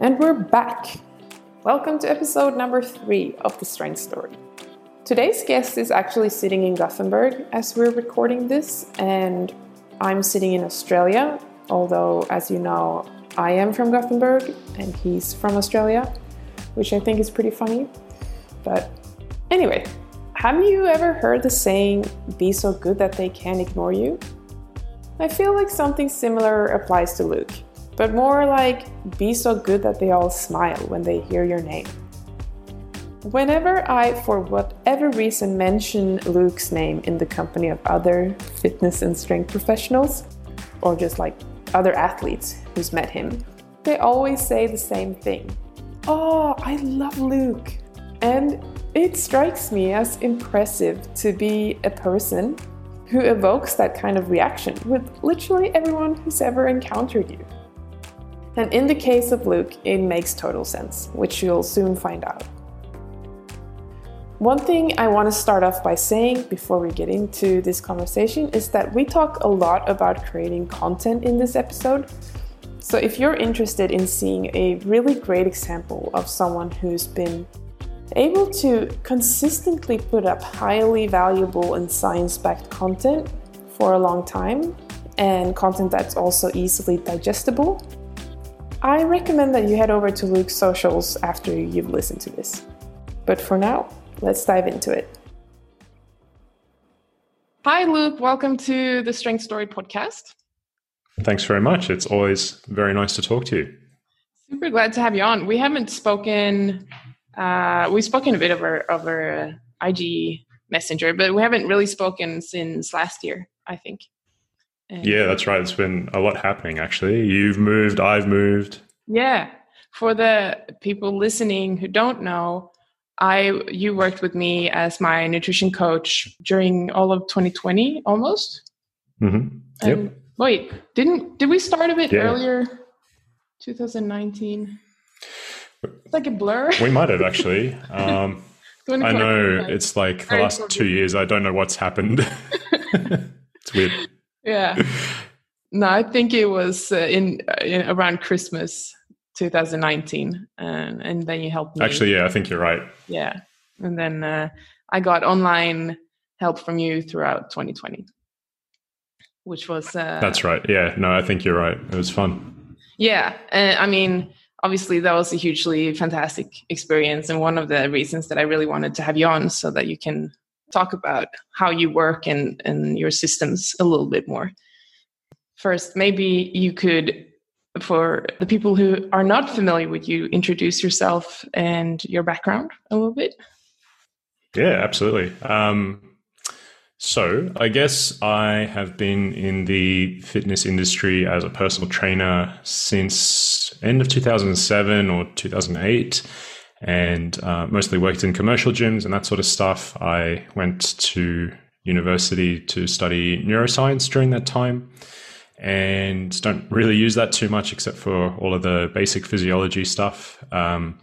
And we're back. Welcome to episode number three of The Strength Story. Today's guest is actually sitting in Gothenburg as we're recording this, and I'm sitting in Australia, although, as you know, I am from Gothenburg and he's from Australia, which I think is pretty funny. But anyway, have you ever heard the saying, be so good that they can't ignore you? I feel like something similar applies to Luke, but more like be so good that they all smile when they hear your name. Whenever I, for whatever reason, mention Luke's name in the company of other fitness and strength professionals, or just like other athletes who's met him, they always say the same thing Oh, I love Luke. And it strikes me as impressive to be a person who evokes that kind of reaction with literally everyone who's ever encountered you. And in the case of Luke, it makes total sense, which you'll soon find out. One thing I want to start off by saying before we get into this conversation is that we talk a lot about creating content in this episode. So if you're interested in seeing a really great example of someone who's been able to consistently put up highly valuable and science backed content for a long time and content that's also easily digestible, I recommend that you head over to Luke's socials after you've listened to this. But for now, let's dive into it. Hi, Luke. Welcome to the Strength Story podcast. Thanks very much. It's always very nice to talk to you. Super glad to have you on. We haven't spoken uh, we've spoken a bit over over uh, IG Messenger, but we haven't really spoken since last year. I think. And yeah, that's right. It's been a lot happening. Actually, you've moved. I've moved. Yeah. For the people listening who don't know, I you worked with me as my nutrition coach during all of 2020, almost. Mm-hmm. Yep. wait, didn't did we start a bit yeah. earlier? 2019. It's like a blur. We might have actually. Um, I know it's like the last two years. I don't know what's happened. it's weird. Yeah. No, I think it was uh, in, uh, in, around Christmas 2019, and and then you helped me. Actually, yeah, I think you're right. Yeah, and then uh, I got online help from you throughout 2020, which was. Uh, That's right. Yeah. No, I think you're right. It was fun. Yeah, I mean obviously that was a hugely fantastic experience and one of the reasons that i really wanted to have you on so that you can talk about how you work and, and your systems a little bit more. First maybe you could for the people who are not familiar with you introduce yourself and your background a little bit. Yeah absolutely. Um, so, I guess I have been in the fitness industry as a personal trainer since end of 2007 or 2008 and uh, mostly worked in commercial gyms and that sort of stuff. I went to university to study neuroscience during that time and don't really use that too much except for all of the basic physiology stuff. Um,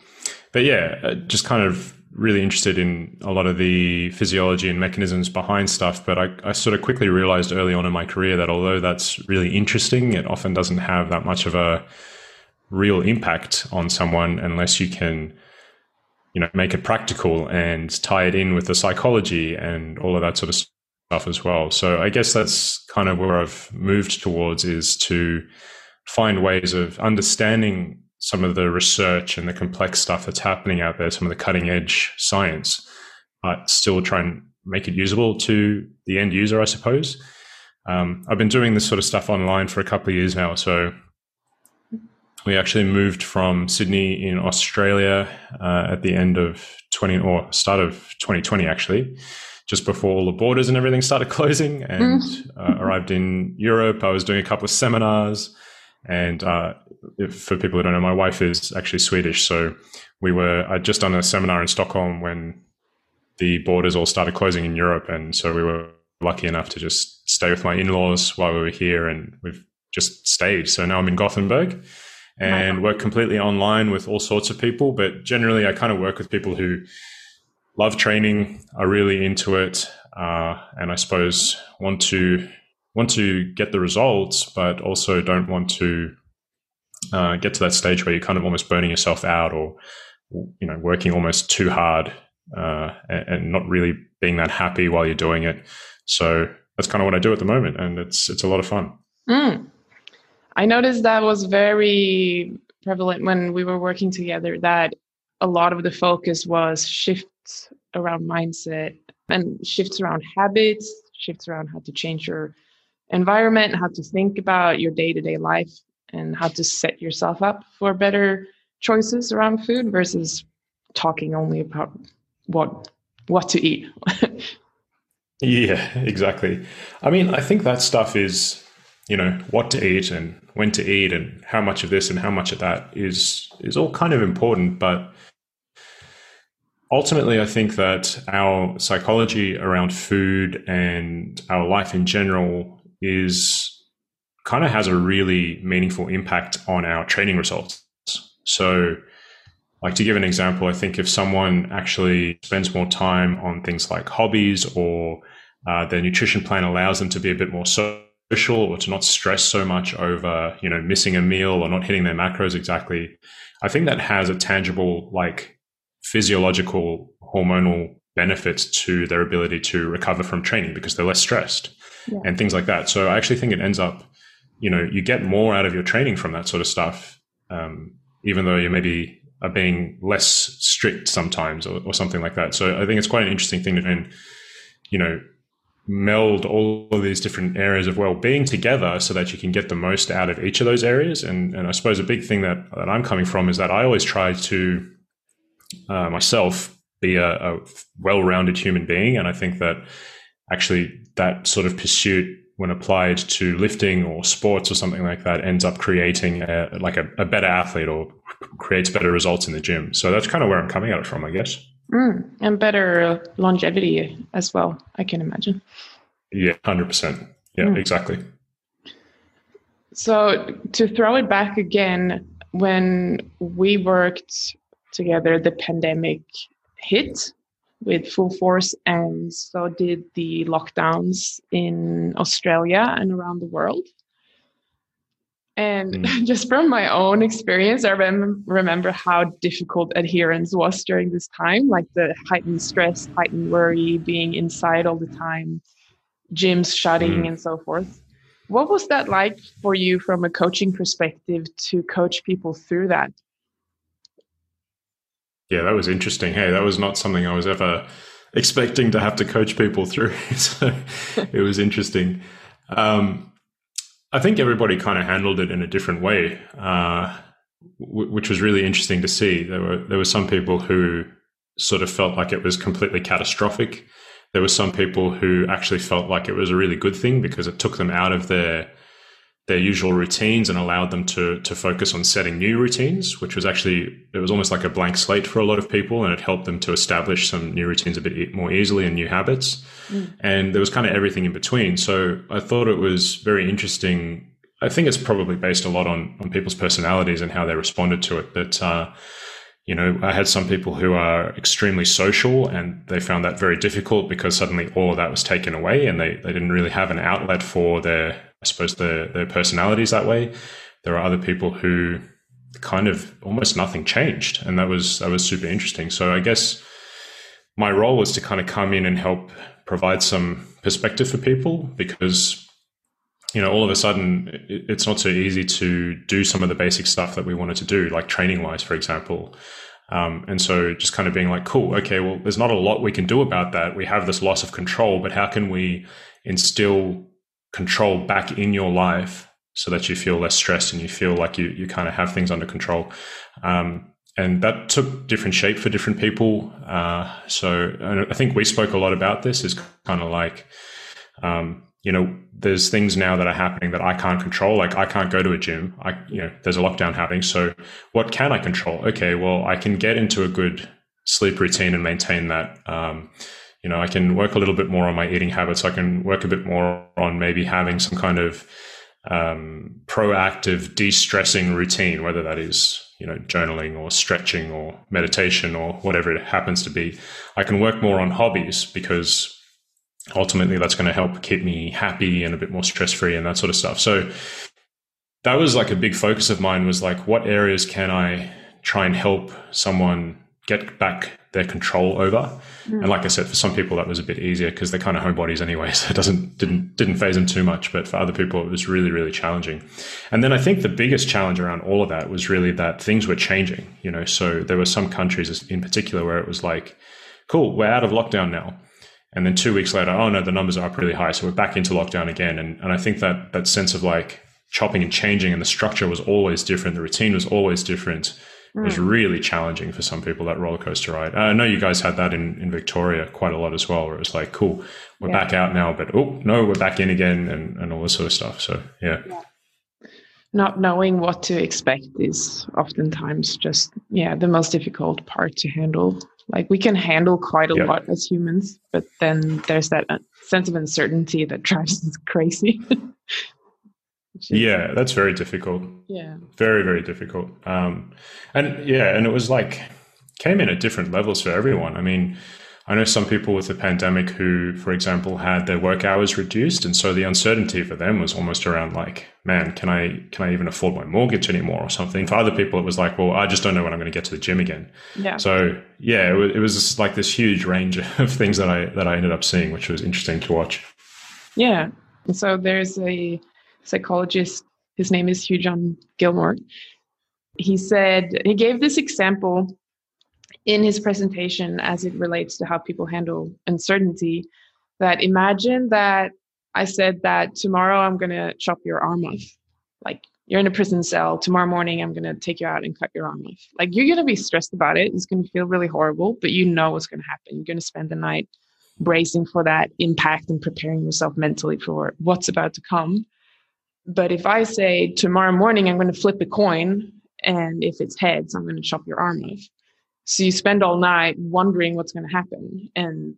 but yeah, uh, just kind of really interested in a lot of the physiology and mechanisms behind stuff. But I, I, sort of quickly realized early on in my career that although that's really interesting, it often doesn't have that much of a real impact on someone unless you can, you know, make it practical and tie it in with the psychology and all of that sort of stuff as well. So I guess that's kind of where I've moved towards is to find ways of understanding some of the research and the complex stuff that's happening out there, some of the cutting edge science, but still try and make it usable to the end user, I suppose. Um, I've been doing this sort of stuff online for a couple of years now. So we actually moved from Sydney in Australia uh, at the end of 20 or start of 2020, actually, just before all the borders and everything started closing, and mm. uh, arrived in Europe. I was doing a couple of seminars. And uh, if, for people who don't know, my wife is actually Swedish. So we were I'd just done a seminar in Stockholm when the borders all started closing in Europe, and so we were lucky enough to just stay with my in-laws while we were here, and we've just stayed. So now I'm in Gothenburg and work completely online with all sorts of people. But generally, I kind of work with people who love training, are really into it, uh, and I suppose want to want to get the results, but also don't want to uh, get to that stage where you're kind of almost burning yourself out or you know working almost too hard uh, and, and, not really being that happy while you're doing it. So that's kind of what I do at the moment, and it's it's a lot of fun. Mm. I noticed that was very prevalent when we were working together. That a lot of the focus was shifts around mindset and shifts around habits, shifts around how to change your environment, how to think about your day to day life, and how to set yourself up for better choices around food versus talking only about what what to eat. yeah, exactly. I mean, I think that stuff is, you know, what to eat and when to eat and how much of this and how much of that is is all kind of important, but ultimately I think that our psychology around food and our life in general is kind of has a really meaningful impact on our training results. So, like to give an example, I think if someone actually spends more time on things like hobbies or uh, their nutrition plan allows them to be a bit more social or to not stress so much over, you know, missing a meal or not hitting their macros exactly, I think that has a tangible, like, physiological hormonal benefits to their ability to recover from training because they're less stressed yeah. and things like that. So I actually think it ends up, you know, you get more out of your training from that sort of stuff, um, even though you maybe are being less strict sometimes or, or, something like that. So I think it's quite an interesting thing to, and, you know, meld all of these different areas of well-being together so that you can get the most out of each of those areas. And, and I suppose a big thing that, that I'm coming from is that I always try to uh, myself be a, a well-rounded human being. And I think that actually that sort of pursuit when applied to lifting or sports or something like that ends up creating a, like a, a, better athlete or creates better results in the gym. So that's kind of where I'm coming at it from, I guess. Mm, and better longevity as well, I can imagine. Yeah, 100%. Yeah, mm. exactly. So to throw it back again, when we worked together, the pandemic hit with full force, and so did the lockdowns in Australia and around the world. And mm. just from my own experience, I rem- remember how difficult adherence was during this time like the heightened stress, heightened worry, being inside all the time, gyms shutting, mm. and so forth. What was that like for you from a coaching perspective to coach people through that? Yeah, that was interesting. Hey, that was not something I was ever expecting to have to coach people through. so it was interesting. Um, I think everybody kind of handled it in a different way, uh, w- which was really interesting to see. There were there were some people who sort of felt like it was completely catastrophic. There were some people who actually felt like it was a really good thing because it took them out of their their usual routines and allowed them to to focus on setting new routines, which was actually it was almost like a blank slate for a lot of people, and it helped them to establish some new routines a bit more easily and new habits. Mm. And there was kind of everything in between. So I thought it was very interesting. I think it's probably based a lot on on people's personalities and how they responded to it. But uh, you know, I had some people who are extremely social and they found that very difficult because suddenly all of that was taken away and they, they didn't really have an outlet for their I suppose their their personalities that way. There are other people who kind of almost nothing changed, and that was that was super interesting. So I guess my role was to kind of come in and help provide some perspective for people because you know all of a sudden it's not so easy to do some of the basic stuff that we wanted to do like training wise for example um, and so just kind of being like cool okay well there's not a lot we can do about that we have this loss of control but how can we instill control back in your life so that you feel less stressed and you feel like you, you kind of have things under control. Um, and that took different shape for different people. Uh, so I think we spoke a lot about this is kind of like, um, you know, there's things now that are happening that I can't control. Like I can't go to a gym. I, you know, there's a lockdown happening. So what can I control? Okay, well, I can get into a good sleep routine and maintain that. Um, you know, I can work a little bit more on my eating habits. I can work a bit more on maybe having some kind of um, proactive de-stressing routine, whether that is you know journaling or stretching or meditation or whatever it happens to be. I can work more on hobbies because ultimately that's going to help keep me happy and a bit more stress free and that sort of stuff. So that was like a big focus of mine was like, what areas can I try and help someone get back their control over? Mm. And like I said, for some people that was a bit easier because they're kind of homebodies anyway, so it doesn't didn't didn't phase them too much. But for other people, it was really really challenging. And then I think the biggest challenge around all of that was really that things were changing. You know, so there were some countries in particular where it was like, cool, we're out of lockdown now. And then two weeks later, oh no, the numbers are up really high. So we're back into lockdown again. And, and I think that that sense of like chopping and changing and the structure was always different. The routine was always different. It was hmm. really challenging for some people, that roller coaster ride. I know you guys had that in, in Victoria quite a lot as well, where it was like, cool, we're yeah. back out now, but oh, no, we're back in again and, and all this sort of stuff. So, yeah. yeah. Not knowing what to expect is oftentimes just, yeah, the most difficult part to handle. Like we can handle quite a yeah. lot as humans, but then there's that uh, sense of uncertainty that drives us crazy. Yeah, that's very difficult. Yeah. Very, very difficult. Um, and yeah, and it was like, came in at different levels for everyone. I mean, I know some people with the pandemic who, for example, had their work hours reduced, and so the uncertainty for them was almost around like, man, can I can I even afford my mortgage anymore or something? For other people, it was like, well, I just don't know when I'm going to get to the gym again. Yeah. So yeah, it was, it was like this huge range of things that I that I ended up seeing, which was interesting to watch. Yeah. So there's a psychologist. His name is Hugh John Gilmore. He said he gave this example in his presentation as it relates to how people handle uncertainty that imagine that I said that tomorrow I'm going to chop your arm off. Like you're in a prison cell. Tomorrow morning I'm going to take you out and cut your arm off. Like you're going to be stressed about it. It's going to feel really horrible, but you know what's going to happen. You're going to spend the night bracing for that impact and preparing yourself mentally for what's about to come. But if I say tomorrow morning I'm going to flip a coin and if it's heads, I'm going to chop your arm off so you spend all night wondering what's going to happen. And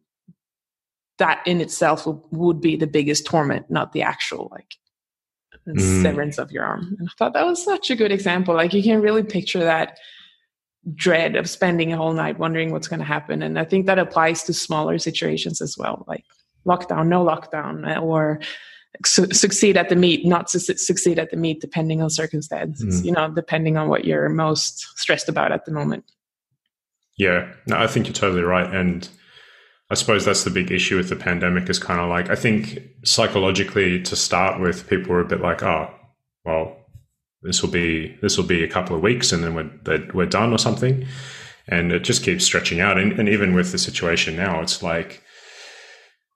that in itself would, would be the biggest torment, not the actual like mm. severance of your arm. And I thought that was such a good example. Like you can really picture that dread of spending a whole night wondering what's going to happen. And I think that applies to smaller situations as well, like lockdown, no lockdown, or su- succeed at the meet, not su- succeed at the meet, depending on circumstances, mm. you know, depending on what you're most stressed about at the moment. Yeah, no, I think you're totally right. And I suppose that's the big issue with the pandemic is kind of like, I think psychologically to start with, people were a bit like, oh, well, this will be, this will be a couple of weeks and then we're, we're done or something. And it just keeps stretching out. And, and even with the situation now, it's like,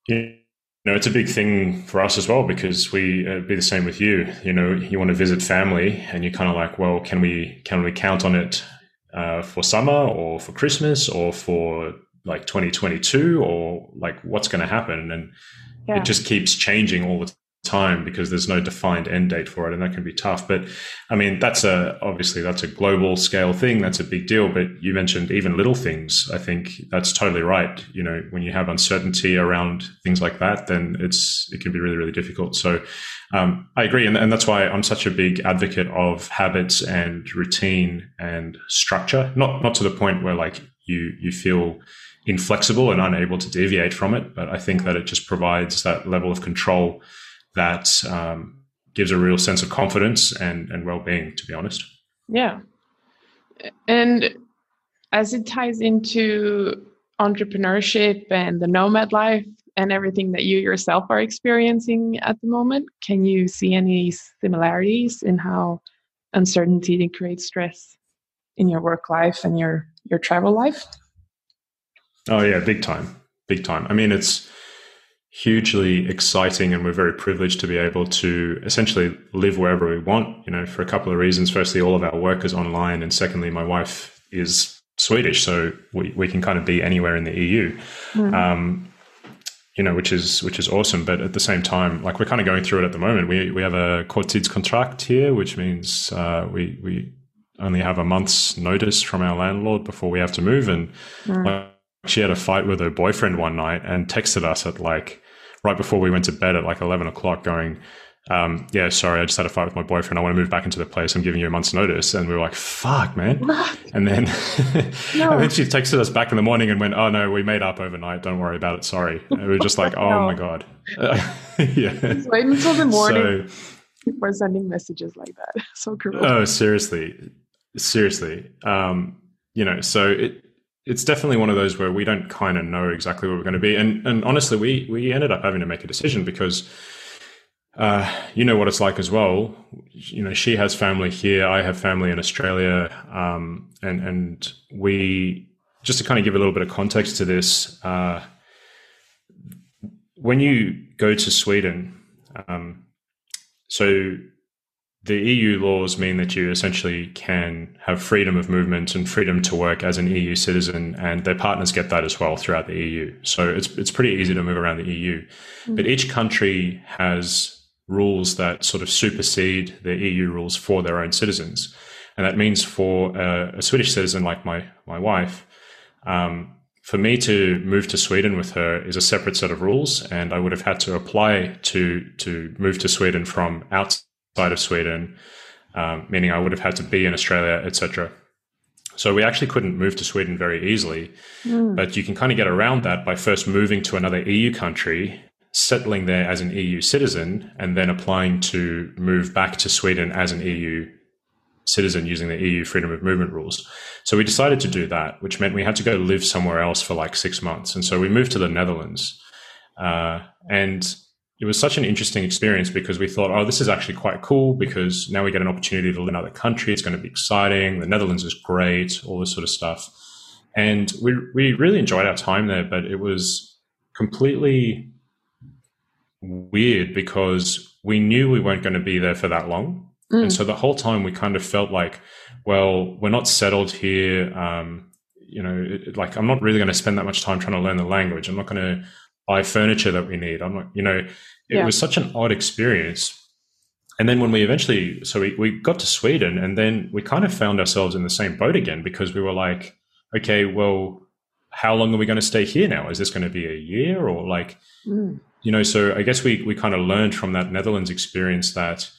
you know, it's a big thing for us as well because we uh, be the same with you. You know, you want to visit family, and you're kind of like, well, can we can we count on it uh, for summer or for Christmas or for like 2022 or like what's going to happen and yeah. it just keeps changing all the time because there's no defined end date for it and that can be tough. But i mean that's a obviously that's a global scale thing that's a big deal but you mentioned even little things. I think that's totally right. You know when you have uncertainty around things like that then it's it can be really really difficult. So um, i agree and, and that's why i'm such a big advocate of habits and routine and structure. Not not to the point where like you you feel inflexible and unable to deviate from it but i think that it just provides that level of control that um, gives a real sense of confidence and, and well-being to be honest. Yeah. And as it ties into entrepreneurship and the nomad life and everything that you yourself are experiencing at the moment can you see any similarities in how uncertainty creates stress in your work life and your your travel life? Oh yeah big time. Big time. I mean it's hugely exciting and we're very privileged to be able to essentially live wherever we want you know for a couple of reasons firstly all of our work is online and secondly my wife is swedish so we, we can kind of be anywhere in the eu mm. um, you know which is which is awesome but at the same time like we're kind of going through it at the moment we we have a court's contract here which means uh, we we only have a month's notice from our landlord before we have to move and mm. like, she had a fight with her boyfriend one night and texted us at like right before we went to bed at like 11 o'clock going, um, yeah, sorry, I just had a fight with my boyfriend. I want to move back into the place. I'm giving you a month's notice. And we were like, fuck, man. and then, no. and then she texted us back in the morning and went, oh no, we made up overnight. Don't worry about it. Sorry. And we were just like, oh my God. yeah. Just wait until the morning. So, for sending messages like that. So cruel. Oh, seriously, seriously. Um, you know, so it it's definitely one of those where we don't kind of know exactly where we're going to be, and and honestly, we we ended up having to make a decision because. Uh, you know what it's like as well. You know, she has family here. I have family in Australia, um, and and we just to kind of give a little bit of context to this. Uh, when you go to Sweden, um, so the EU laws mean that you essentially can have freedom of movement and freedom to work as an EU citizen, and their partners get that as well throughout the EU. So it's it's pretty easy to move around the EU, mm-hmm. but each country has rules that sort of supersede the EU rules for their own citizens, and that means for a, a Swedish citizen like my my wife. Um, for me to move to Sweden with her is a separate set of rules, and I would have had to apply to to move to Sweden from outside of Sweden, um, meaning I would have had to be in Australia, etc. So we actually couldn't move to Sweden very easily, mm. but you can kind of get around that by first moving to another EU country, settling there as an EU citizen, and then applying to move back to Sweden as an EU citizen using the EU freedom of movement rules. So we decided to do that, which meant we had to go live somewhere else for like six months. And so we moved to the Netherlands. Uh, and it was such an interesting experience because we thought, oh, this is actually quite cool because now we get an opportunity to live in another country. It's going to be exciting. The Netherlands is great, all this sort of stuff. And we, we really enjoyed our time there, but it was completely weird because we knew we weren't going to be there for that long. Mm. And so the whole time we kind of felt like, well, we're not settled here. Um, you know, it, like I'm not really going to spend that much time trying to learn the language. I'm not going to buy furniture that we need. I'm like, you know, it yeah. was such an odd experience. And then when we eventually, so we, we got to Sweden and then we kind of found ourselves in the same boat again because we were like, okay, well, how long are we going to stay here now? Is this going to be a year or like, mm. you know, so I guess we, we kind of learned from that Netherlands experience that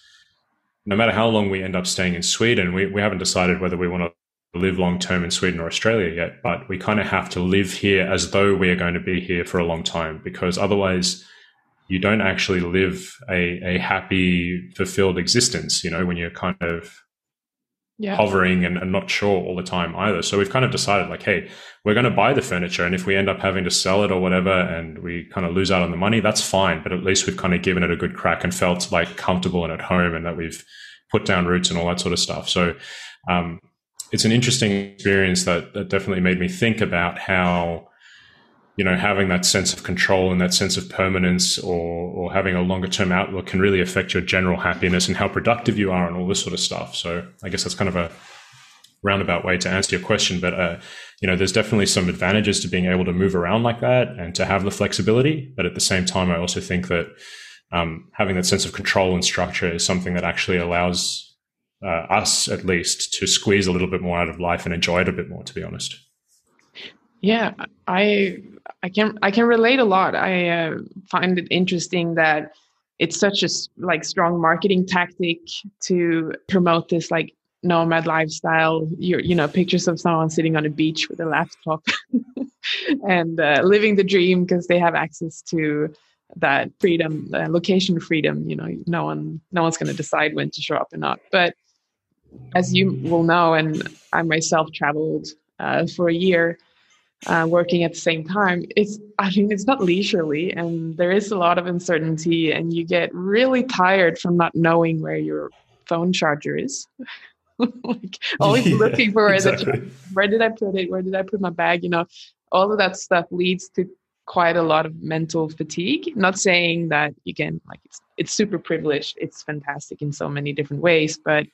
no matter how long we end up staying in Sweden, we, we haven't decided whether we want to live long term in Sweden or Australia yet, but we kind of have to live here as though we are going to be here for a long time because otherwise you don't actually live a, a happy, fulfilled existence, you know, when you're kind of yeah. hovering and, and, not sure all the time either. So we've kind of decided like, hey, we're going to buy the furniture. And if we end up having to sell it or whatever and we kind of lose out on the money, that's fine. But at least we've kind of given it a good crack and felt like comfortable and at home and that we've put down roots and all that sort of stuff. So, um, it's an interesting experience that, that definitely made me think about how you know, having that sense of control and that sense of permanence or, or having a longer term outlook can really affect your general happiness and how productive you are and all this sort of stuff. So I guess that's kind of a roundabout way to answer your question. But, uh, you know, there's definitely some advantages to being able to move around like that and to have the flexibility. But at the same time, I also think that um, having that sense of control and structure is something that actually allows uh, us, at least, to squeeze a little bit more out of life and enjoy it a bit more, to be honest. Yeah, I I can I can relate a lot. I uh, find it interesting that it's such a like strong marketing tactic to promote this like nomad lifestyle. You you know pictures of someone sitting on a beach with a laptop and uh, living the dream because they have access to that freedom, uh, location freedom. You know, no one no one's going to decide when to show up or not. But as you will know, and I myself traveled uh, for a year uh, working at the same time it's i mean it's not leisurely and there is a lot of uncertainty and you get really tired from not knowing where your phone charger is. Like always yeah, looking for exactly. it where did i put it? Where did i put my bag? You know all of that stuff leads to quite a lot of mental fatigue. Not saying that again like it's it's super privileged it's fantastic in so many different ways but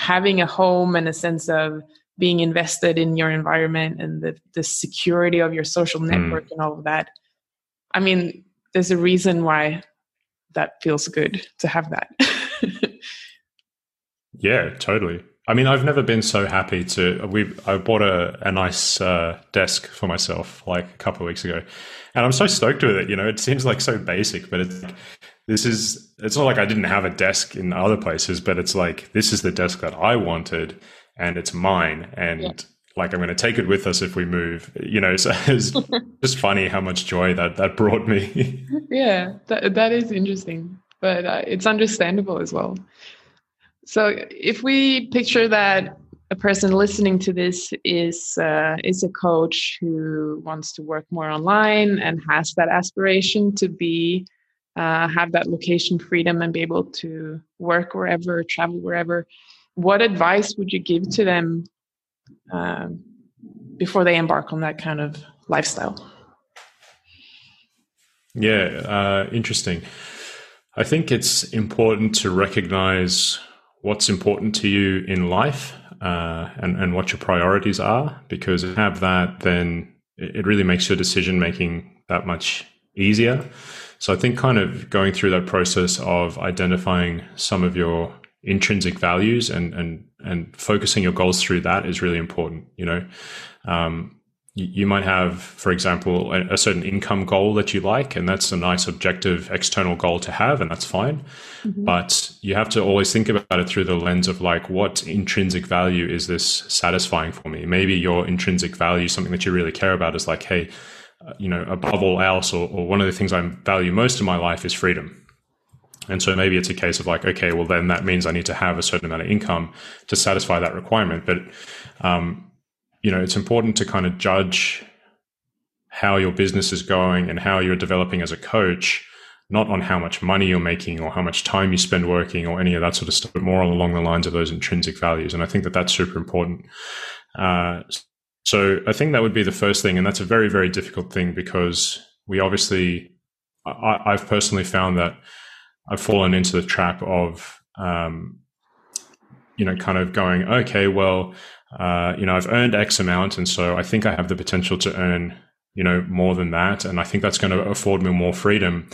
having a home and a sense of being invested in your environment and the, the security of your social hmm. network mm. and all of that. I mean, there's a reason why that feels good to have that. yeah, totally. I mean, I've never been so happy to. We I bought a, a nice uh, desk for myself like a couple of weeks ago, and I'm so stoked with it. You know, it seems like so basic, but it's this is. It's not like I didn't have a desk in other places, but it's like this is the desk that I wanted, and it's mine and yeah. like i'm going to take it with us if we move you know so it's just funny how much joy that that brought me yeah that, that is interesting but uh, it's understandable as well. So if we picture that a person listening to this is uh, is a coach who wants to work more online and has that aspiration to be uh, have that location freedom and be able to work wherever, travel wherever. What advice would you give to them um, before they embark on that kind of lifestyle? Yeah, uh, interesting. I think it's important to recognize what's important to you in life uh, and, and what your priorities are, because if you have that, then it really makes your decision making that much easier. So I think kind of going through that process of identifying some of your intrinsic values and and and focusing your goals through that is really important. You know, um, you might have, for example, a, a, certain income goal that you like, and that's a nice objective external goal to have, and that's fine. Mm-hmm. But you have to always think about it through the lens of like, what intrinsic value is this satisfying for me? Maybe your intrinsic value, something that you really care about, is like, hey, you know, above all else, or, or one of the things I value most in my life is freedom. And so maybe it's a case of like, okay, well, then that means I need to have a certain amount of income to satisfy that requirement. But um, you know, it's important to kind of judge how your business is going and how you're developing as a coach, not on how much money you're making or how much time you spend working or any of that sort of stuff, but more along the lines of those intrinsic values. And I think that that's super important. Uh, so I think that would be the first thing. And that's a very, very difficult thing because we obviously, I, have personally found that I've fallen into the trap of, um, you know, kind of going, okay, well, uh, you know, I've earned X amount, and so I think I have the potential to earn, you know, more than that, and I think that's going to afford me more freedom.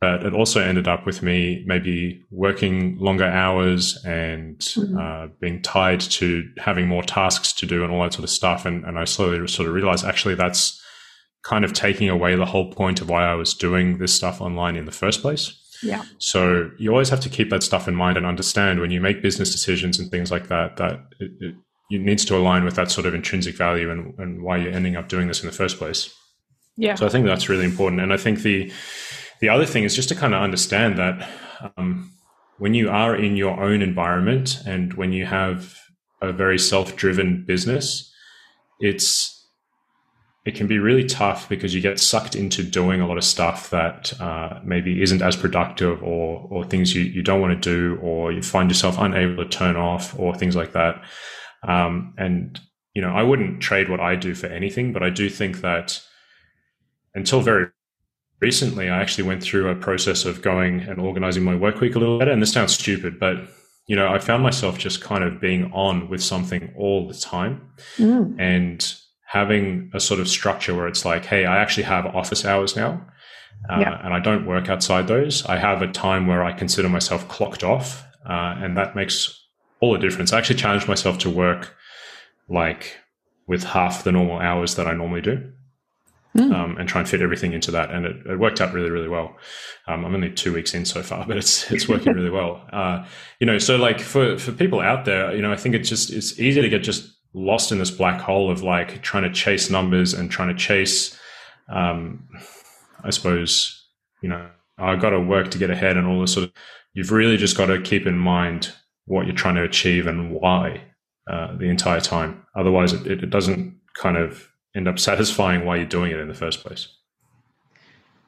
But it also ended up with me maybe working longer hours and mm-hmm. uh, being tied to having more tasks to do and all that sort of stuff. And, and I slowly sort of realized actually that's kind of taking away the whole point of why I was doing this stuff online in the first place. Yeah. So you always have to keep that stuff in mind and understand when you make business decisions and things like that, that it, it, it needs to align with that sort of intrinsic value and, and why you're ending up doing this in the first place. Yeah. So I think that's really important. And I think the the other thing is just to kind of understand that um, when you are in your own environment and when you have a very self-driven business, it's it can be really tough because you get sucked into doing a lot of stuff that uh, maybe isn't as productive or or things you, you don't want to do or you find yourself unable to turn off or things like that. Um, and, you know, I wouldn't trade what I do for anything, but I do think that until very recently, I actually went through a process of going and organizing my work week a little better. And this sounds stupid, but, you know, I found myself just kind of being on with something all the time mm. and having a sort of structure where it's like, hey, I actually have office hours now. Uh, yeah. and I don't work outside those. I have a time where I consider myself clocked off, uh, and that makes all the difference. I actually challenged myself to work like with half the normal hours that I normally do. Mm. Um, and try and fit everything into that, and it, it worked out really, really well. Um, I'm only two weeks in so far, but it's it's working really well. Uh, you know, so like for for people out there, you know, I think it's just it's easy to get just lost in this black hole of like trying to chase numbers and trying to chase, um, I suppose, you know, I got to work to get ahead and all this sort of. You've really just got to keep in mind what you're trying to achieve and why uh, the entire time. Otherwise, it, it doesn't kind of end up satisfying why you're doing it in the first place.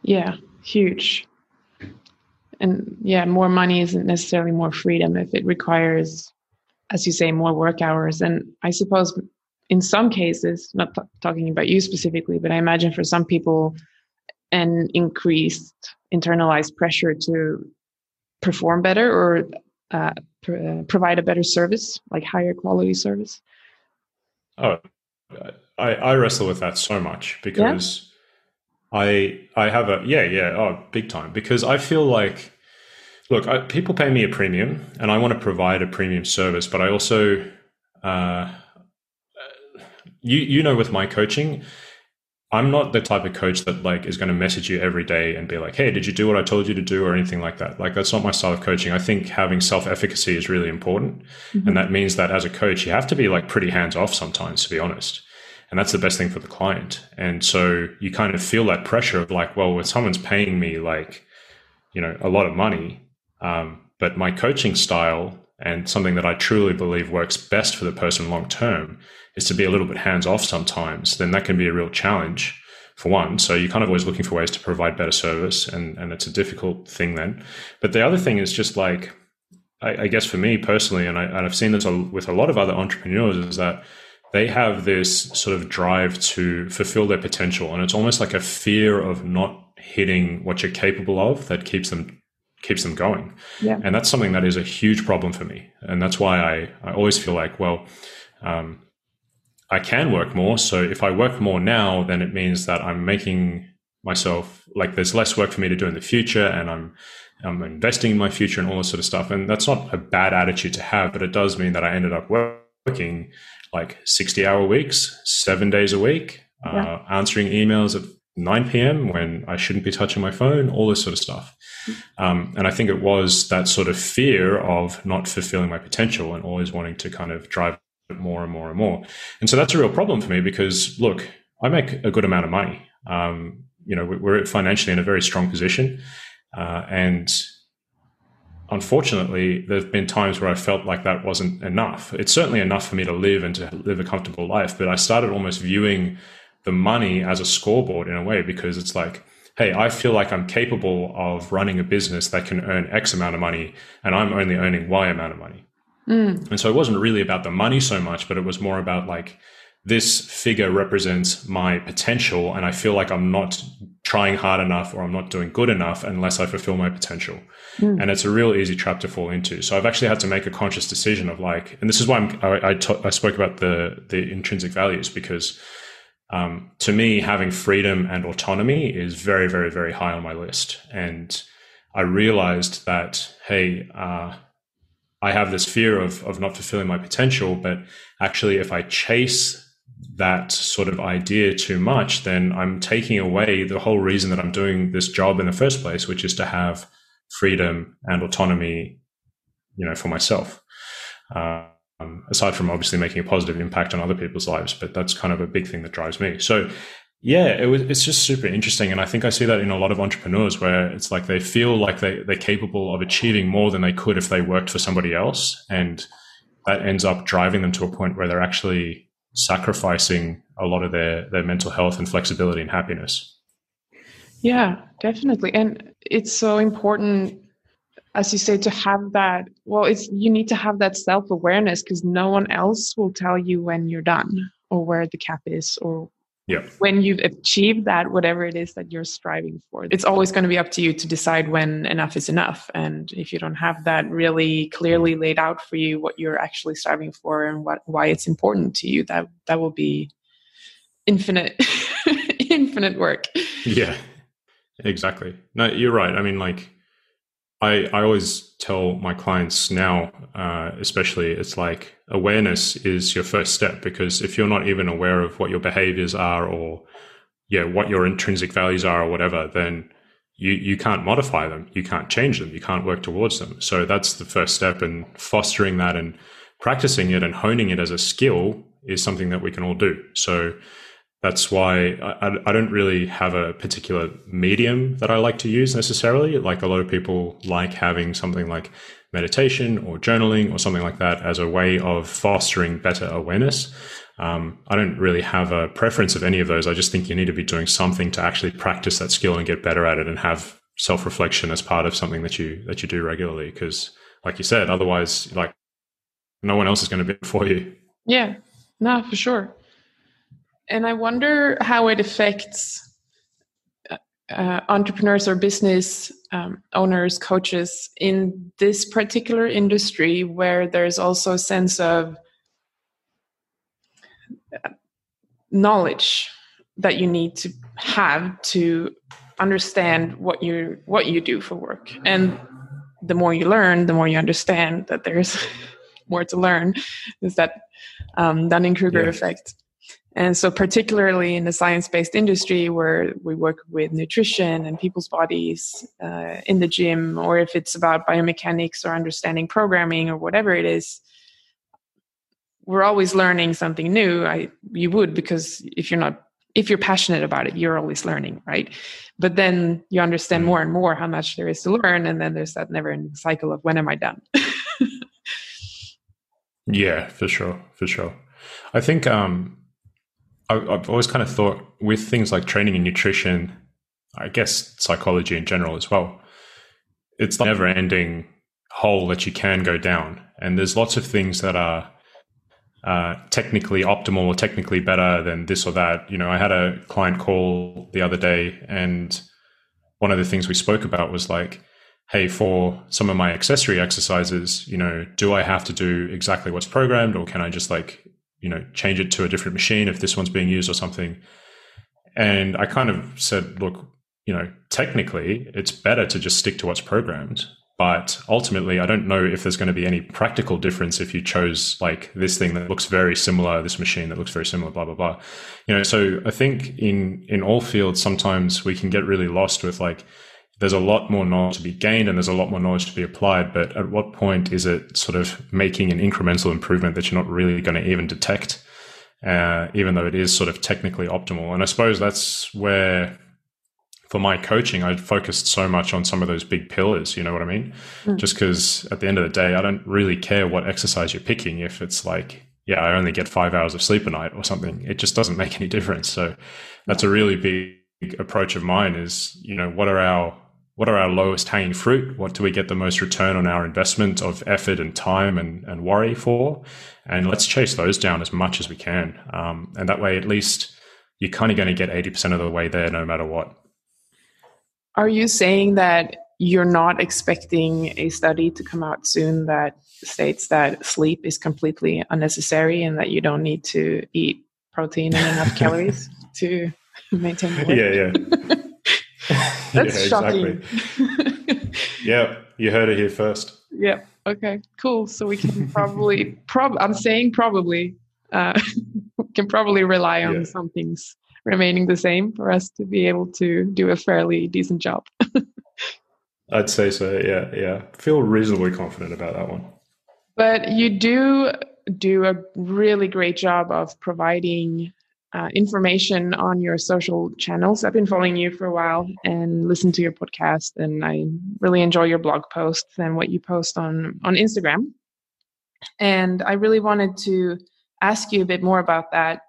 Yeah, huge. And yeah, more money isn't necessarily more freedom if it requires, as you say, more work hours. And I suppose in some cases, not t- talking about you specifically, but I imagine for some people, an increased internalized pressure to perform better or uh, pr- provide a better service, like higher quality service? Oh, I, I wrestle with that so much because yeah? I I have a yeah yeah oh big time because I feel like look I, people pay me a premium and I want to provide a premium service, but I also uh, you you know with my coaching I'm not the type of coach that like is going to message you every day and be like, "Hey, did you do what I told you to do?" or anything like that. Like that's not my style of coaching. I think having self-efficacy is really important, mm-hmm. and that means that as a coach, you have to be like pretty hands-off sometimes, to be honest. And that's the best thing for the client. And so you kind of feel that pressure of like, well, when someone's paying me like, you know, a lot of money, Um, but my coaching style and something that I truly believe works best for the person long term is to be a little bit hands off sometimes. Then that can be a real challenge for one. So you're kind of always looking for ways to provide better service, and, and it's a difficult thing then. But the other thing is just like, I, I guess for me personally, and, I, and I've seen this with a lot of other entrepreneurs, is that they have this sort of drive to fulfill their potential. And it's almost like a fear of not hitting what you're capable of that keeps them keeps them going. Yeah. And that's something that is a huge problem for me. And that's why I, I always feel like, well, um, I can work more. So if I work more now, then it means that I'm making myself like there's less work for me to do in the future and I'm I'm investing in my future and all this sort of stuff. And that's not a bad attitude to have, but it does mean that I ended up working like 60 hour weeks, seven days a week, yeah. uh, answering emails at 9 p.m. when I shouldn't be touching my phone, all this sort of stuff. Um, and I think it was that sort of fear of not fulfilling my potential and always wanting to kind of drive it more and more and more. And so that's a real problem for me because, look, I make a good amount of money. Um, you know, we're financially in a very strong position. Uh, and unfortunately, there have been times where I felt like that wasn't enough. It's certainly enough for me to live and to live a comfortable life, but I started almost viewing the money as a scoreboard in a way because it's like, hey, I feel like I'm capable of running a business that can earn X amount of money, and I'm only earning Y amount of money. Mm. And so it wasn't really about the money so much, but it was more about like, this figure represents my potential, and I feel like I'm not trying hard enough or I'm not doing good enough unless I fulfill my potential. Mm. And it's a real easy trap to fall into. So I've actually had to make a conscious decision of like, and this is why I'm, I, I, t- I spoke about the the intrinsic values because um, to me, having freedom and autonomy is very, very, very high on my list. And I realized that, hey, uh, I have this fear of, of not fulfilling my potential, but actually, if I chase that sort of idea too much, then I'm taking away the whole reason that I'm doing this job in the first place, which is to have freedom and autonomy, you know, for myself. Um, aside from obviously making a positive impact on other people's lives. But that's kind of a big thing that drives me. So yeah, it was, it's just super interesting. And I think I see that in a lot of entrepreneurs where it's like they feel like they, they're capable of achieving more than they could if they worked for somebody else. And that ends up driving them to a point where they're actually sacrificing a lot of their, their mental health and flexibility and happiness. Yeah, definitely. And it's so important as you say to have that well it's you need to have that self-awareness because no one else will tell you when you're done or where the cap is or yeah. when you've achieved that whatever it is that you're striving for it's always going to be up to you to decide when enough is enough and if you don't have that really clearly laid out for you what you're actually striving for and what why it's important to you that that will be infinite infinite work yeah exactly no you're right i mean like I, I always tell my clients now, uh, especially, it's like awareness is your first step because if you're not even aware of what your behaviors are or, yeah, what your intrinsic values are or whatever, then you, you can't modify them. You can't change them. You can't work towards them. So that's the first step. And fostering that and practicing it and honing it as a skill is something that we can all do. So, that's why I, I, don't really have a particular medium that I like to use necessarily. Like a lot of people like having something like meditation or journaling or something like that as a way of fostering better awareness. Um, I don't really have a preference of any of those. I just think you need to be doing something to actually practice that skill and get better at it and have self reflection as part of something that you that you do regularly. Because, like you said, otherwise, like no one else is going to be for you. Yeah, no, for sure and I wonder how it affects uh, uh, entrepreneurs or business um, owners, coaches in this particular industry where there's also a sense of uh, knowledge that you need to have to understand what you what you do for work. And the more you learn the more you understand that there's more to learn. Is that um, dunning-kruger yeah. effect and so, particularly in the science based industry where we work with nutrition and people's bodies uh, in the gym, or if it's about biomechanics or understanding programming or whatever it is, we're always learning something new. I, you would, because if you're not if you're passionate about it, you're always learning, right? But then you understand mm. more and more how much there is to learn, and then there's that never-ending cycle of when am I done? yeah, for sure, for sure. I think um, I, I've always kind of thought with things like training and nutrition, I guess psychology in general as well. It's the never-ending hole that you can go down, and there's lots of things that are uh, technically optimal or technically better than this or that. You know, I had a client call the other day, and one of the things we spoke about was like, hey, for some of my accessory exercises, you know, do I have to do exactly what's programmed, or can I just like, you know, change it to a different machine if this one's being used or something? And I kind of said, look, you know, technically, it's better to just stick to what's programmed but ultimately, I don't know if there's going to be any practical difference if you chose like this thing that looks very similar, this machine that looks very similar, blah blah blah. You know, so I think in in all fields, sometimes we can get really lost with like there's a lot more knowledge to be gained and there's a lot more knowledge to be applied. But at what point is it sort of making an incremental improvement that you're not really going to even detect, uh, even though it is sort of technically optimal? And I suppose that's where for my coaching, I focused so much on some of those big pillars. You know what I mean? Mm. Just because at the end of the day, I don't really care what exercise you're picking. If it's like, yeah, I only get five hours of sleep a night or something, it just doesn't make any difference. So that's a really big approach of mine. Is you know what are our what are our lowest hanging fruit? What do we get the most return on our investment of effort and time and, and worry for? And let's chase those down as much as we can. Um, and that way, at least you're kind of going to get 80% of the way there no matter what. Are you saying that you're not expecting a study to come out soon that states that sleep is completely unnecessary and that you don't need to eat protein and enough calories to maintain weight? Yeah, yeah. That's yeah, shocking. yeah, you heard it here first. Yeah. Okay. Cool. So we can probably prob. I'm saying probably. Uh, can probably rely on yeah. some things remaining the same for us to be able to do a fairly decent job. I'd say so. Yeah, yeah. Feel reasonably confident about that one. But you do do a really great job of providing uh, information on your social channels. I've been following you for a while and listen to your podcast, and I really enjoy your blog posts and what you post on on Instagram. And I really wanted to ask you a bit more about that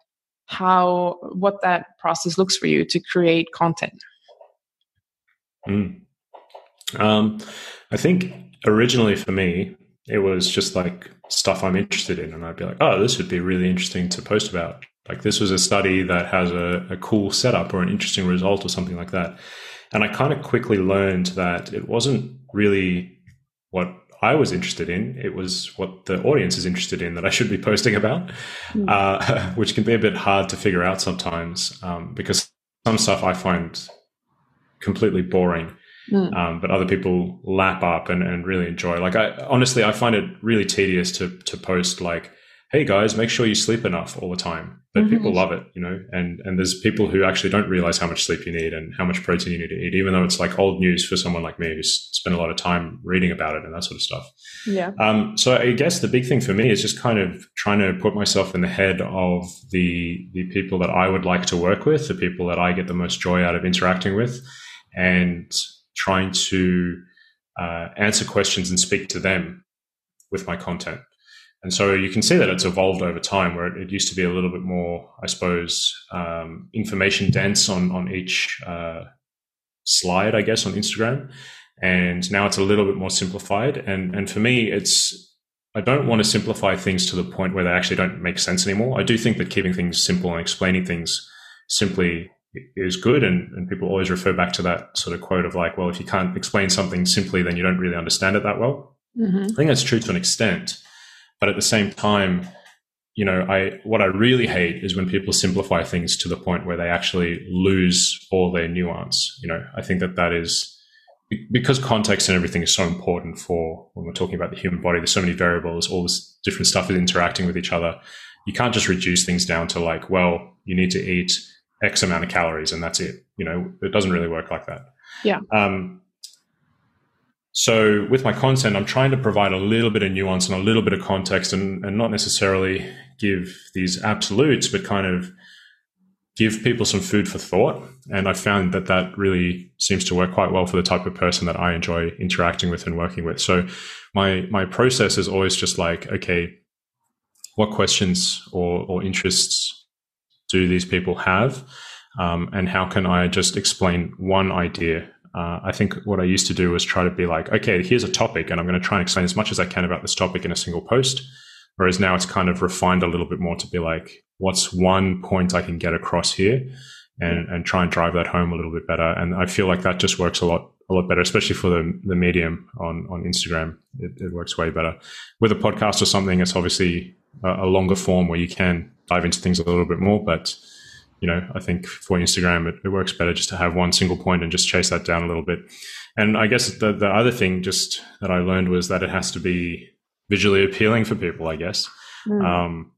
how what that process looks for you to create content mm. um, i think originally for me it was just like stuff i'm interested in and i'd be like oh this would be really interesting to post about like this was a study that has a, a cool setup or an interesting result or something like that and i kind of quickly learned that it wasn't really what I was interested in. It was what the audience is interested in that I should be posting about, mm. uh, which can be a bit hard to figure out sometimes um, because some stuff I find completely boring. Mm. Um, but other people lap up and, and really enjoy. Like I honestly, I find it really tedious to to post like hey guys, make sure you sleep enough all the time. But mm-hmm. people love it, you know, and, and there's people who actually don't realize how much sleep you need and how much protein you need to eat, even though it's like old news for someone like me who's spent a lot of time reading about it and that sort of stuff. Yeah. Um, so I guess the big thing for me is just kind of trying to put myself in the head of the, the people that I would like to work with, the people that I get the most joy out of interacting with and trying to uh, answer questions and speak to them with my content. And so you can see that it's evolved over time, where it, used to be a little bit more, I suppose, um, information dense on on each uh, slide, I guess, on Instagram, and now it's a little bit more simplified. And and for me, it's I don't want to simplify things to the point where they actually don't make sense anymore. I do think that keeping things simple and explaining things simply is good, and, and people always refer back to that sort of quote of like, well, if you can't explain something simply, then you don't really understand it that well. Mm-hmm. I think that's true to an extent. But at the same time, you know, I what I really hate is when people simplify things to the point where they actually lose all their nuance. You know, I think that that is because context and everything is so important for when we're talking about the human body. There's so many variables, all this different stuff is interacting with each other. You can't just reduce things down to like, well, you need to eat X amount of calories and that's it. You know, it doesn't really work like that. Yeah. Um, so with my content, I'm trying to provide a little bit of nuance and a little bit of context and, and not necessarily give these absolutes, but kind of give people some food for thought. And I found that that really seems to work quite well for the type of person that I enjoy interacting with and working with. So my, my process is always just like, okay, what questions or, or interests do these people have? Um, and how can I just explain one idea? Uh, I think what I used to do was try to be like, okay, here's a topic, and I'm going to try and explain as much as I can about this topic in a single post. Whereas now it's kind of refined a little bit more to be like, what's one point I can get across here, and and try and drive that home a little bit better. And I feel like that just works a lot a lot better, especially for the the medium on on Instagram. It, it works way better. With a podcast or something, it's obviously a, a longer form where you can dive into things a little bit more, but you know, I think for Instagram, it, it, works better just to have one single point and just chase that down a little bit. And I guess the, the other thing just that I learned was that it has to be visually appealing for people, I guess. Mm. Um,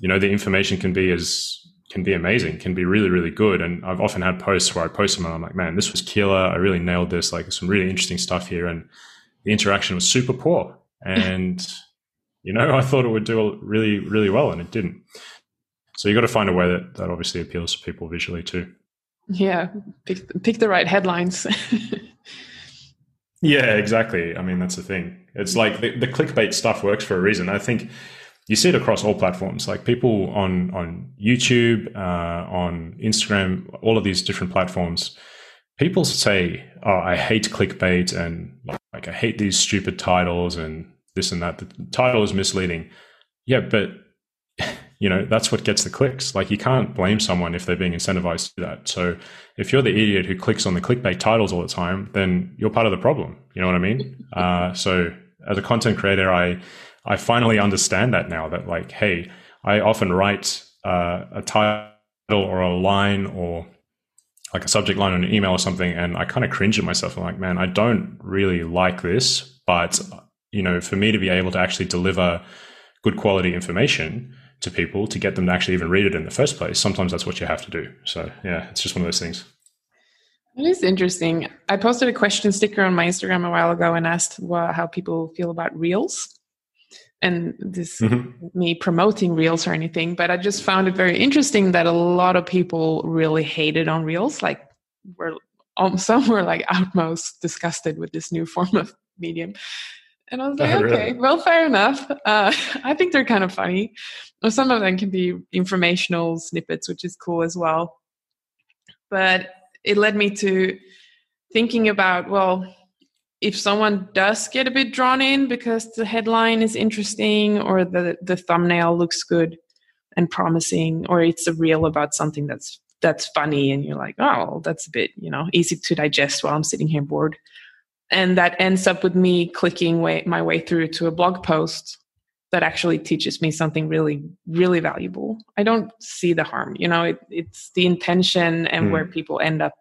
you know, the information can be as, can be amazing, can be really, really good. And I've often had posts where I post them and I'm like, man, this was killer. I really nailed this. Like some really interesting stuff here. And the interaction was super poor. And, you know, I thought it would do really, really well and it didn't. So you've got to find a way that, that obviously appeals to people visually too. Yeah, pick, pick the right headlines. yeah, exactly. I mean, that's the thing. It's like the, the clickbait stuff works for a reason. I think you see it across all platforms. Like people on on YouTube, uh, on Instagram, all of these different platforms. People say, "Oh, I hate clickbait," and like I hate these stupid titles and this and that. The title is misleading. Yeah, but you know that's what gets the clicks. Like you can't blame someone if they're being incentivized to do that. So if you're the idiot who clicks on the clickbait titles all the time then you're part of the problem. You know what i mean? Uh, so as a content creator i i finally understand that now that like hey i often write uh, a title or a line or like a subject line on an email or something and i kind of cringe at myself. I'm like man i don't really like this but you know for me to be able to actually deliver good quality information to people to get them to actually even read it in the first place. Sometimes that's what you have to do. So yeah, it's just one of those things. It is interesting. I posted a question sticker on my Instagram a while ago and asked well, how people feel about reels. And this mm-hmm. me promoting reels or anything, but I just found it very interesting that a lot of people really hated on reels. Like, were um, some were like outmost disgusted with this new form of medium. And I was like, oh, okay, really? well, fair enough. Uh, I think they're kind of funny. Or some of them can be informational snippets, which is cool as well. But it led me to thinking about, well, if someone does get a bit drawn in because the headline is interesting or the, the thumbnail looks good and promising, or it's a reel about something that's that's funny and you're like, oh, that's a bit, you know, easy to digest while I'm sitting here bored and that ends up with me clicking way, my way through to a blog post that actually teaches me something really really valuable. I don't see the harm you know it, it's the intention and mm. where people end up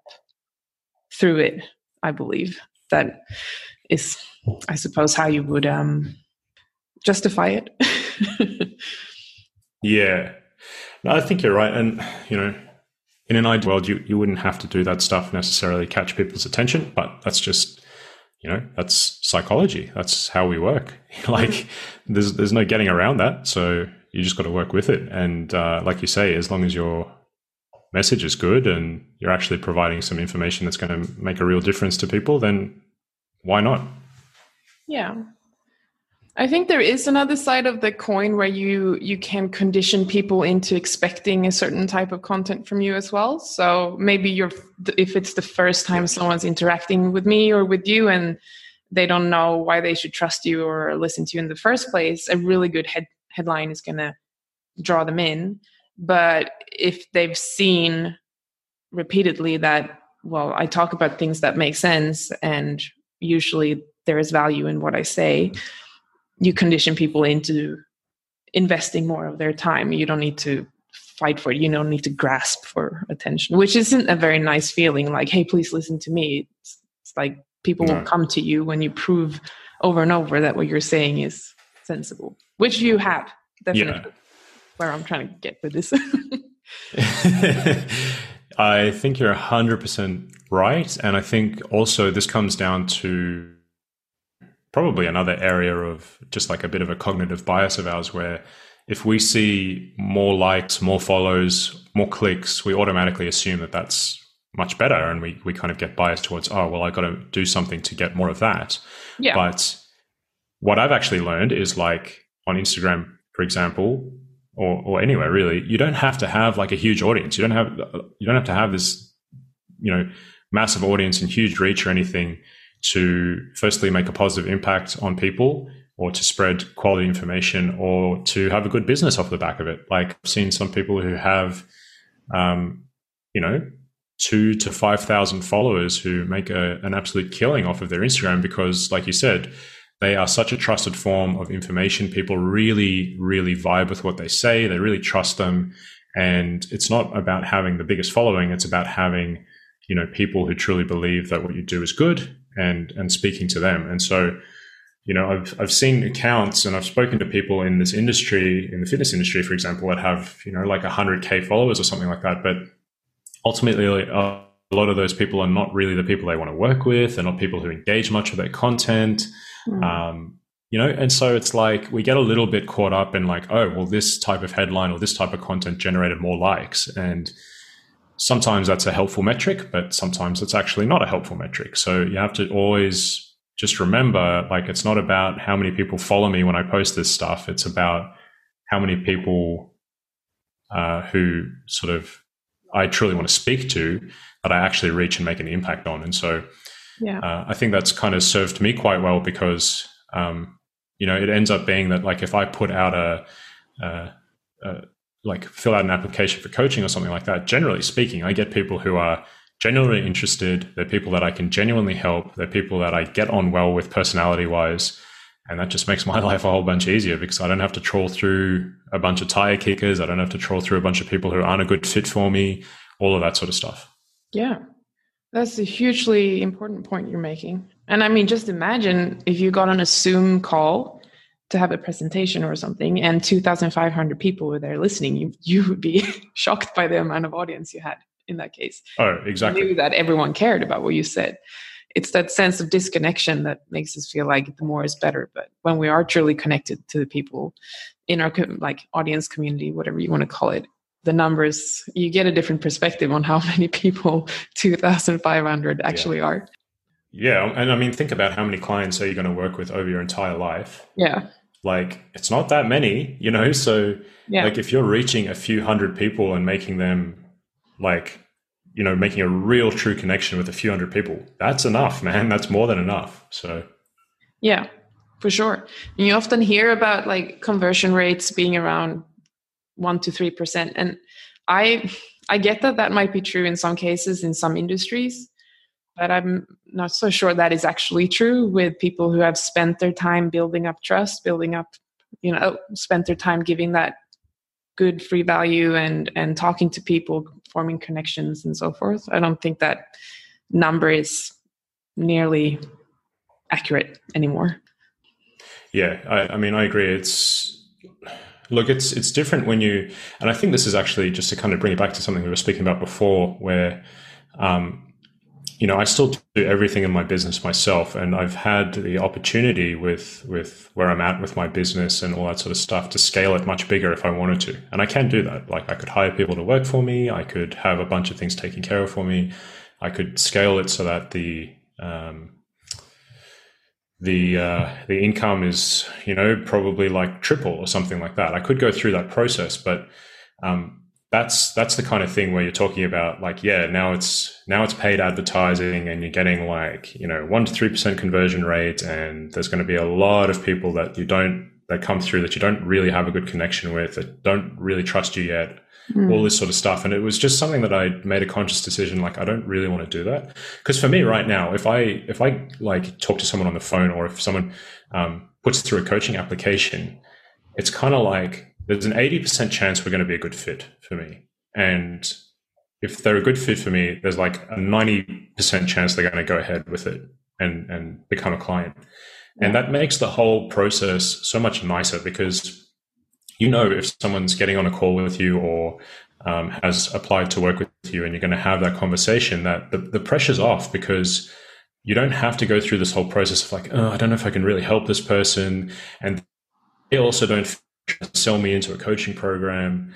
through it i believe. That is i suppose how you would um justify it. Yeah. No, i think you're right. And you know in an ideal world you, you wouldn't have to do that stuff necessarily catch people's attention but that's just you know that's psychology. That's how we work. Like there's there's no getting around that. So you just got to work with it. And uh, like you say as long as your message is good and you're actually providing some information that's going to make a real difference to people then why not? Yeah I think there is another side of the coin where you you can condition people into expecting a certain type of content from you as well. So maybe you're if it's the first time someone's interacting with me or with you and they don't know why they should trust you or listen to you in the first place, a really good head, headline is going to draw them in. But if they've seen repeatedly that well, I talk about things that make sense and usually there is value in what I say you condition people into investing more of their time. You don't need to fight for it. You don't need to grasp for attention, which isn't a very nice feeling. Like, hey, please listen to me. It's, it's like people no. will come to you when you prove over and over that what you're saying is sensible, which you have definitely. Yeah. Where I'm trying to get with this. I think you're 100% right. And I think also this comes down to probably another area of just like a bit of a cognitive bias of ours where if we see more likes, more follows, more clicks, we automatically assume that that's much better. And we, we kind of get biased towards, oh, well, I got to do something to get more of that. Yeah. But what I've actually learned is like on Instagram, for example, or, or anywhere really, you don't have to have like a huge audience. You don't have, you don't have to have this, you know, massive audience and huge reach or anything to firstly make a positive impact on people or to spread quality information or to have a good business off the back of it. Like I've seen some people who have, um, you know, two to 5,000 followers who make a, an absolute killing off of their Instagram because, like you said, they are such a trusted form of information. People really, really vibe with what they say. They really trust them. And it's not about having the biggest following. It's about having, you know, people who truly believe that what you do is good and, and speaking to them. And so, you know, I've, I've seen accounts and I've spoken to people in this industry, in the fitness industry, for example, that have, you know, like 100K followers or something like that. But ultimately, a lot of those people are not really the people they want to work with. They're not people who engage much with their content. Mm. Um, you know, and so it's like we get a little bit caught up in like, oh, well, this type of headline or this type of content generated more likes. And sometimes that's a helpful metric, but sometimes it's actually not a helpful metric. So you have to always just remember like it's not about how many people follow me when I post this stuff. It's about how many people uh, who sort of I truly want to speak to that I actually reach and make an impact on. And so yeah. Uh, I think that's kind of served me quite well because um, you know it ends up being that like if I put out a, a, a like fill out an application for coaching or something like that, generally speaking, I get people who are genuinely interested. They're people that I can genuinely help. They're people that I get on well with personality wise. And that just makes my life a whole bunch easier because I don't have to trawl through a bunch of tire kickers. I don't have to trawl through a bunch of people who aren't a good fit for me, all of that sort of stuff. Yeah. That's a hugely important point you're making. And I mean, just imagine if you got on a Zoom call to have a presentation or something and 2,500 people were there listening, you, you would be shocked by the amount of audience you had in that case. Oh, exactly. You knew that everyone cared about what you said. It's that sense of disconnection that makes us feel like the more is better. But when we are truly connected to the people in our like audience community, whatever you want to call it, the numbers you get a different perspective on how many people 2,500 actually yeah. are. Yeah, and I mean, think about how many clients are you going to work with over your entire life? Yeah, like it's not that many, you know. So, yeah. like if you're reaching a few hundred people and making them like you know making a real true connection with a few hundred people that's enough man that's more than enough so yeah for sure and you often hear about like conversion rates being around 1 to 3% and i i get that that might be true in some cases in some industries but i'm not so sure that is actually true with people who have spent their time building up trust building up you know spent their time giving that good free value and and talking to people forming connections and so forth. I don't think that number is nearly accurate anymore. Yeah i, I mean i agree. It's look it's it's different when you and i think this is actually just to kind of bring it back to something we were speaking about before where um, you know, I still do everything in my business myself, and I've had the opportunity with with where I'm at with my business and all that sort of stuff to scale it much bigger if I wanted to, and I can do that. Like I could hire people to work for me, I could have a bunch of things taken care of for me, I could scale it so that the um, the uh, the income is you know probably like triple or something like that. I could go through that process, but um, that's that's the kind of thing where you're talking about like yeah now it's now it's paid advertising and you're getting like you know one to three percent conversion rate and there's going to be a lot of people that you don't that come through that you don't really have a good connection with that don't really trust you yet mm. all this sort of stuff and it was just something that i made a conscious decision like i don't really want to do that because for me right now if i if i like talk to someone on the phone or if someone um, puts through a coaching application it's kind of like there's an 80% chance we're going to be a good fit for me. And if they're a good fit for me, there's like a 90% chance they're going to go ahead with it and, and become a client. And that makes the whole process so much nicer because you know if someone's getting on a call with you or um, has applied to work with you and you're going to have that conversation that the, the pressure's off because you don't have to go through this whole process of like, oh, I don't know if I can really help this person. And they also don't sell me into a coaching program.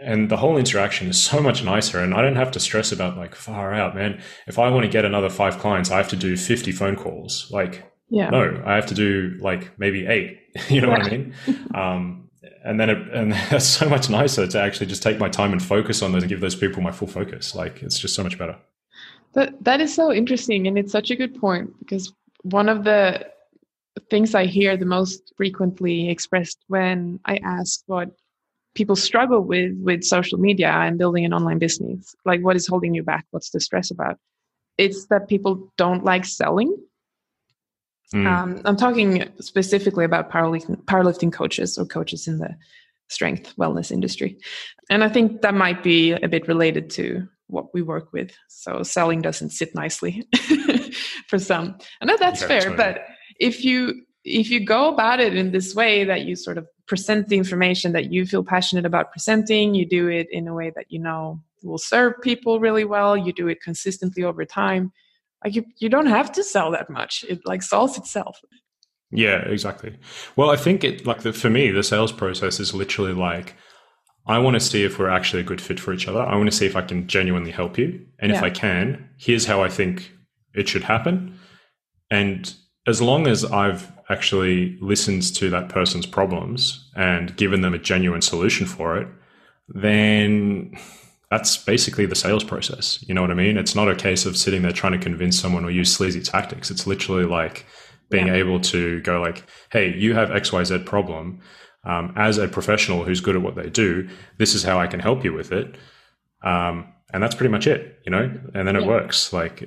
And the whole interaction is so much nicer and i don't have to stress about like far out man. If i want to get another five clients i have to do 50 phone calls. Like yeah. no i have to do like maybe eight. You know yeah. what i mean? Um, and then it, and that's so much nicer to actually just take my time and focus on those and give those people my full focus. Like it's just so much better. That that is so interesting and it's such a good point because one of the things i hear the most frequently expressed when i ask what people struggle with with social media and building an online business like what is holding you back? What's the stress about? It's that people don't like selling. Mm. um, i'm talking specifically about powerlifting, powerlifting coaches or coaches in the strength wellness industry. And i think that might be a bit related to what we work with. So selling doesn't sit nicely for some. I know that's fair but if you if you go about it in this way that you sort of present the information that you feel passionate about presenting you do it in a way that you know will serve people really well you do it consistently over time like you, you don't have to sell that much. It like solves itself. Yeah exactly. Well i think it like the, for me the sales process is literally like i want to see if we're actually a good fit for each other. I want to see if i can genuinely help you. And yeah. if i can here's how i think it should happen. And as long as I've actually listened to that person's problems and given them a genuine solution for it, then that's basically the sales process. You know what I mean? It's not a case of sitting there trying to convince someone or use sleazy tactics. It's literally like being yeah. able to go like, "Hey, you have X Y Z problem. Um, as a professional who's good at what they do, this is how I can help you with it." Um, and that's pretty much it, you know. And then it works. Like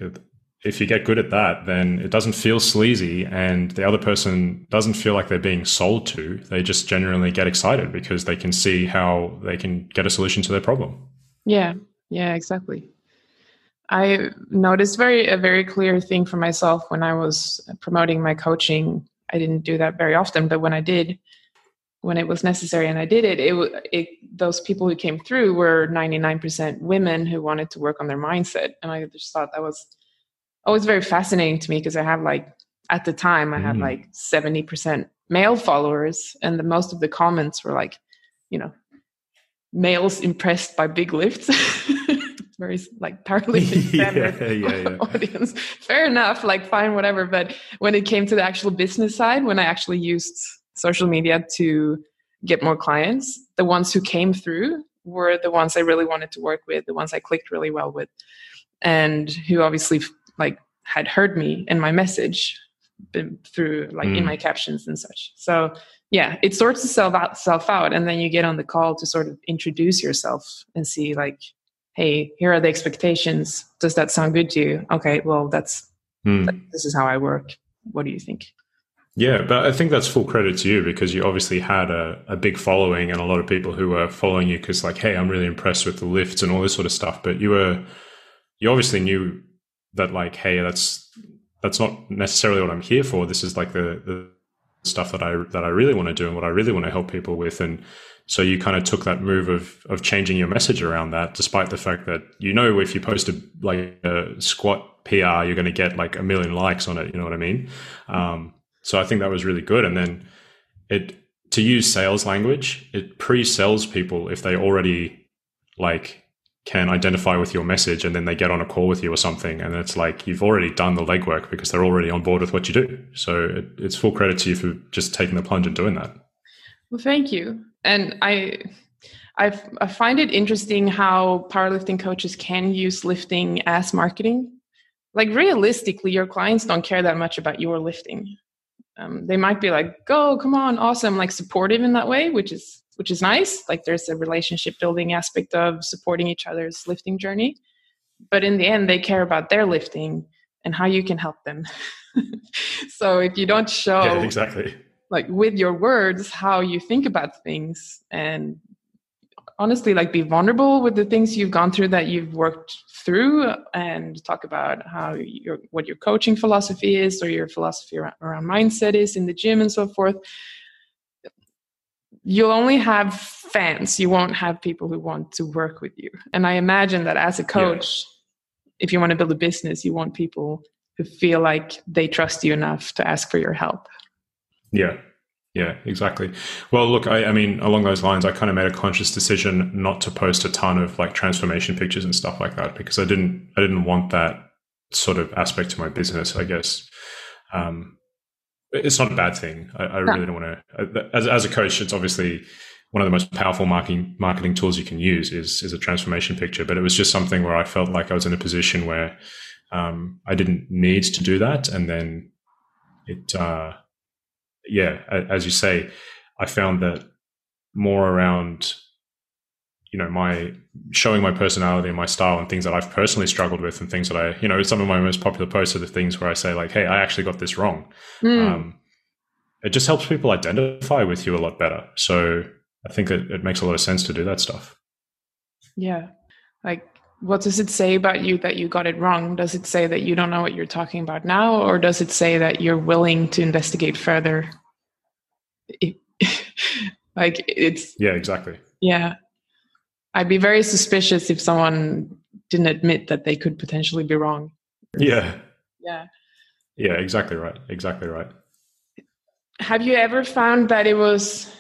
if you get good at that, then it doesn't feel sleazy and the other person doesn't feel like they're being sold to. They just genuinely get excited because they can see how they can get a solution to their problem. Yeah, yeah, exactly. I noticed very a very clear thing for myself when I was promoting my coaching. I didn't do that very often, but when I did, when it was necessary and I did it, it, it those people who came through were 99% women who wanted to work on their mindset. And I just thought that was always very fascinating to me because I have like at the time I had mm. like 70% male followers and the most of the comments were like, you know, males impressed by big lifts. very like standard yeah, yeah, yeah. audience. Fair enough, like fine, whatever. But when it came to the actual business side, when I actually used social media to get more clients, the ones who came through were the ones I really wanted to work with, the ones I clicked really well with, and who obviously like had heard me and my message through like mm. in my captions and such. So yeah, it sorts itself out, self out, and then you get on the call to sort of introduce yourself and see like, hey, here are the expectations. Does that sound good to you? Okay, well that's mm. this is how I work. What do you think? Yeah, but I think that's full credit to you because you obviously had a, a big following and a lot of people who were following you because like, hey, I'm really impressed with the lifts and all this sort of stuff. But you were you obviously knew that like, hey, that's that's not necessarily what I'm here for. This is like the the stuff that I that I really want to do and what I really want to help people with. And so you kind of took that move of of changing your message around that, despite the fact that you know if you post a like a squat PR, you're going to get like a million likes on it. You know what I mean? Um, so I think that was really good. And then it to use sales language, it pre-sells people if they already like can identify with your message and then they get on a call with you or something. And it's like you've already done the legwork because they're already on board with what you do. So it, it's full credit to you for just taking the plunge and doing that. Well thank you. And i i i find it interesting how powerlifting coaches can use lifting as marketing. Like realistically your clients don't care that much about your lifting. Um, they might be like go come on awesome like supportive in that way which is which is nice. Like there's a relationship building aspect of supporting each other's lifting journey. But in the end, they care about their lifting and how you can help them. so if you don't show yeah, exactly like with your words how you think about things and honestly like be vulnerable with the things you've gone through that you've worked through and talk about how your what your coaching philosophy is or your philosophy around, around mindset is in the gym and so forth you'll only have fans you won't have people who want to work with you and i imagine that as a coach yeah. if you want to build a business you want people who feel like they trust you enough to ask for your help yeah Yeah, exactly. Well, look, I, I, mean, along those lines, I kind of made a conscious decision not to post a ton of like transformation pictures and stuff like that because I didn't, I didn't want that sort of aspect to my business. I guess um, it's not a bad thing. I, I really don't want to. As, as a coach, it's obviously one of the most powerful marketing marketing tools you can use is is a transformation picture. But it was just something where I felt like I was in a position where um, I didn't need to do that, and then it. Uh, yeah, as you say, I found that more around, you know, my showing my personality and my style and things that I've personally struggled with and things that I, you know, some of my most popular posts are the things where I say like, "Hey, I actually got this wrong." Mm. Um, it just helps people identify with you a lot better. So I think it, it makes a lot of sense to do that stuff. Yeah, like what does it say about you that you got it wrong? Does it say that you don't know what you're talking about now, or does it say that you're willing to investigate further? like it's yeah, exactly. Yeah, I'd be very suspicious if someone didn't admit that they could potentially be wrong. Yeah. Yeah. Yeah, exactly right. Exactly right. Have you ever found that it was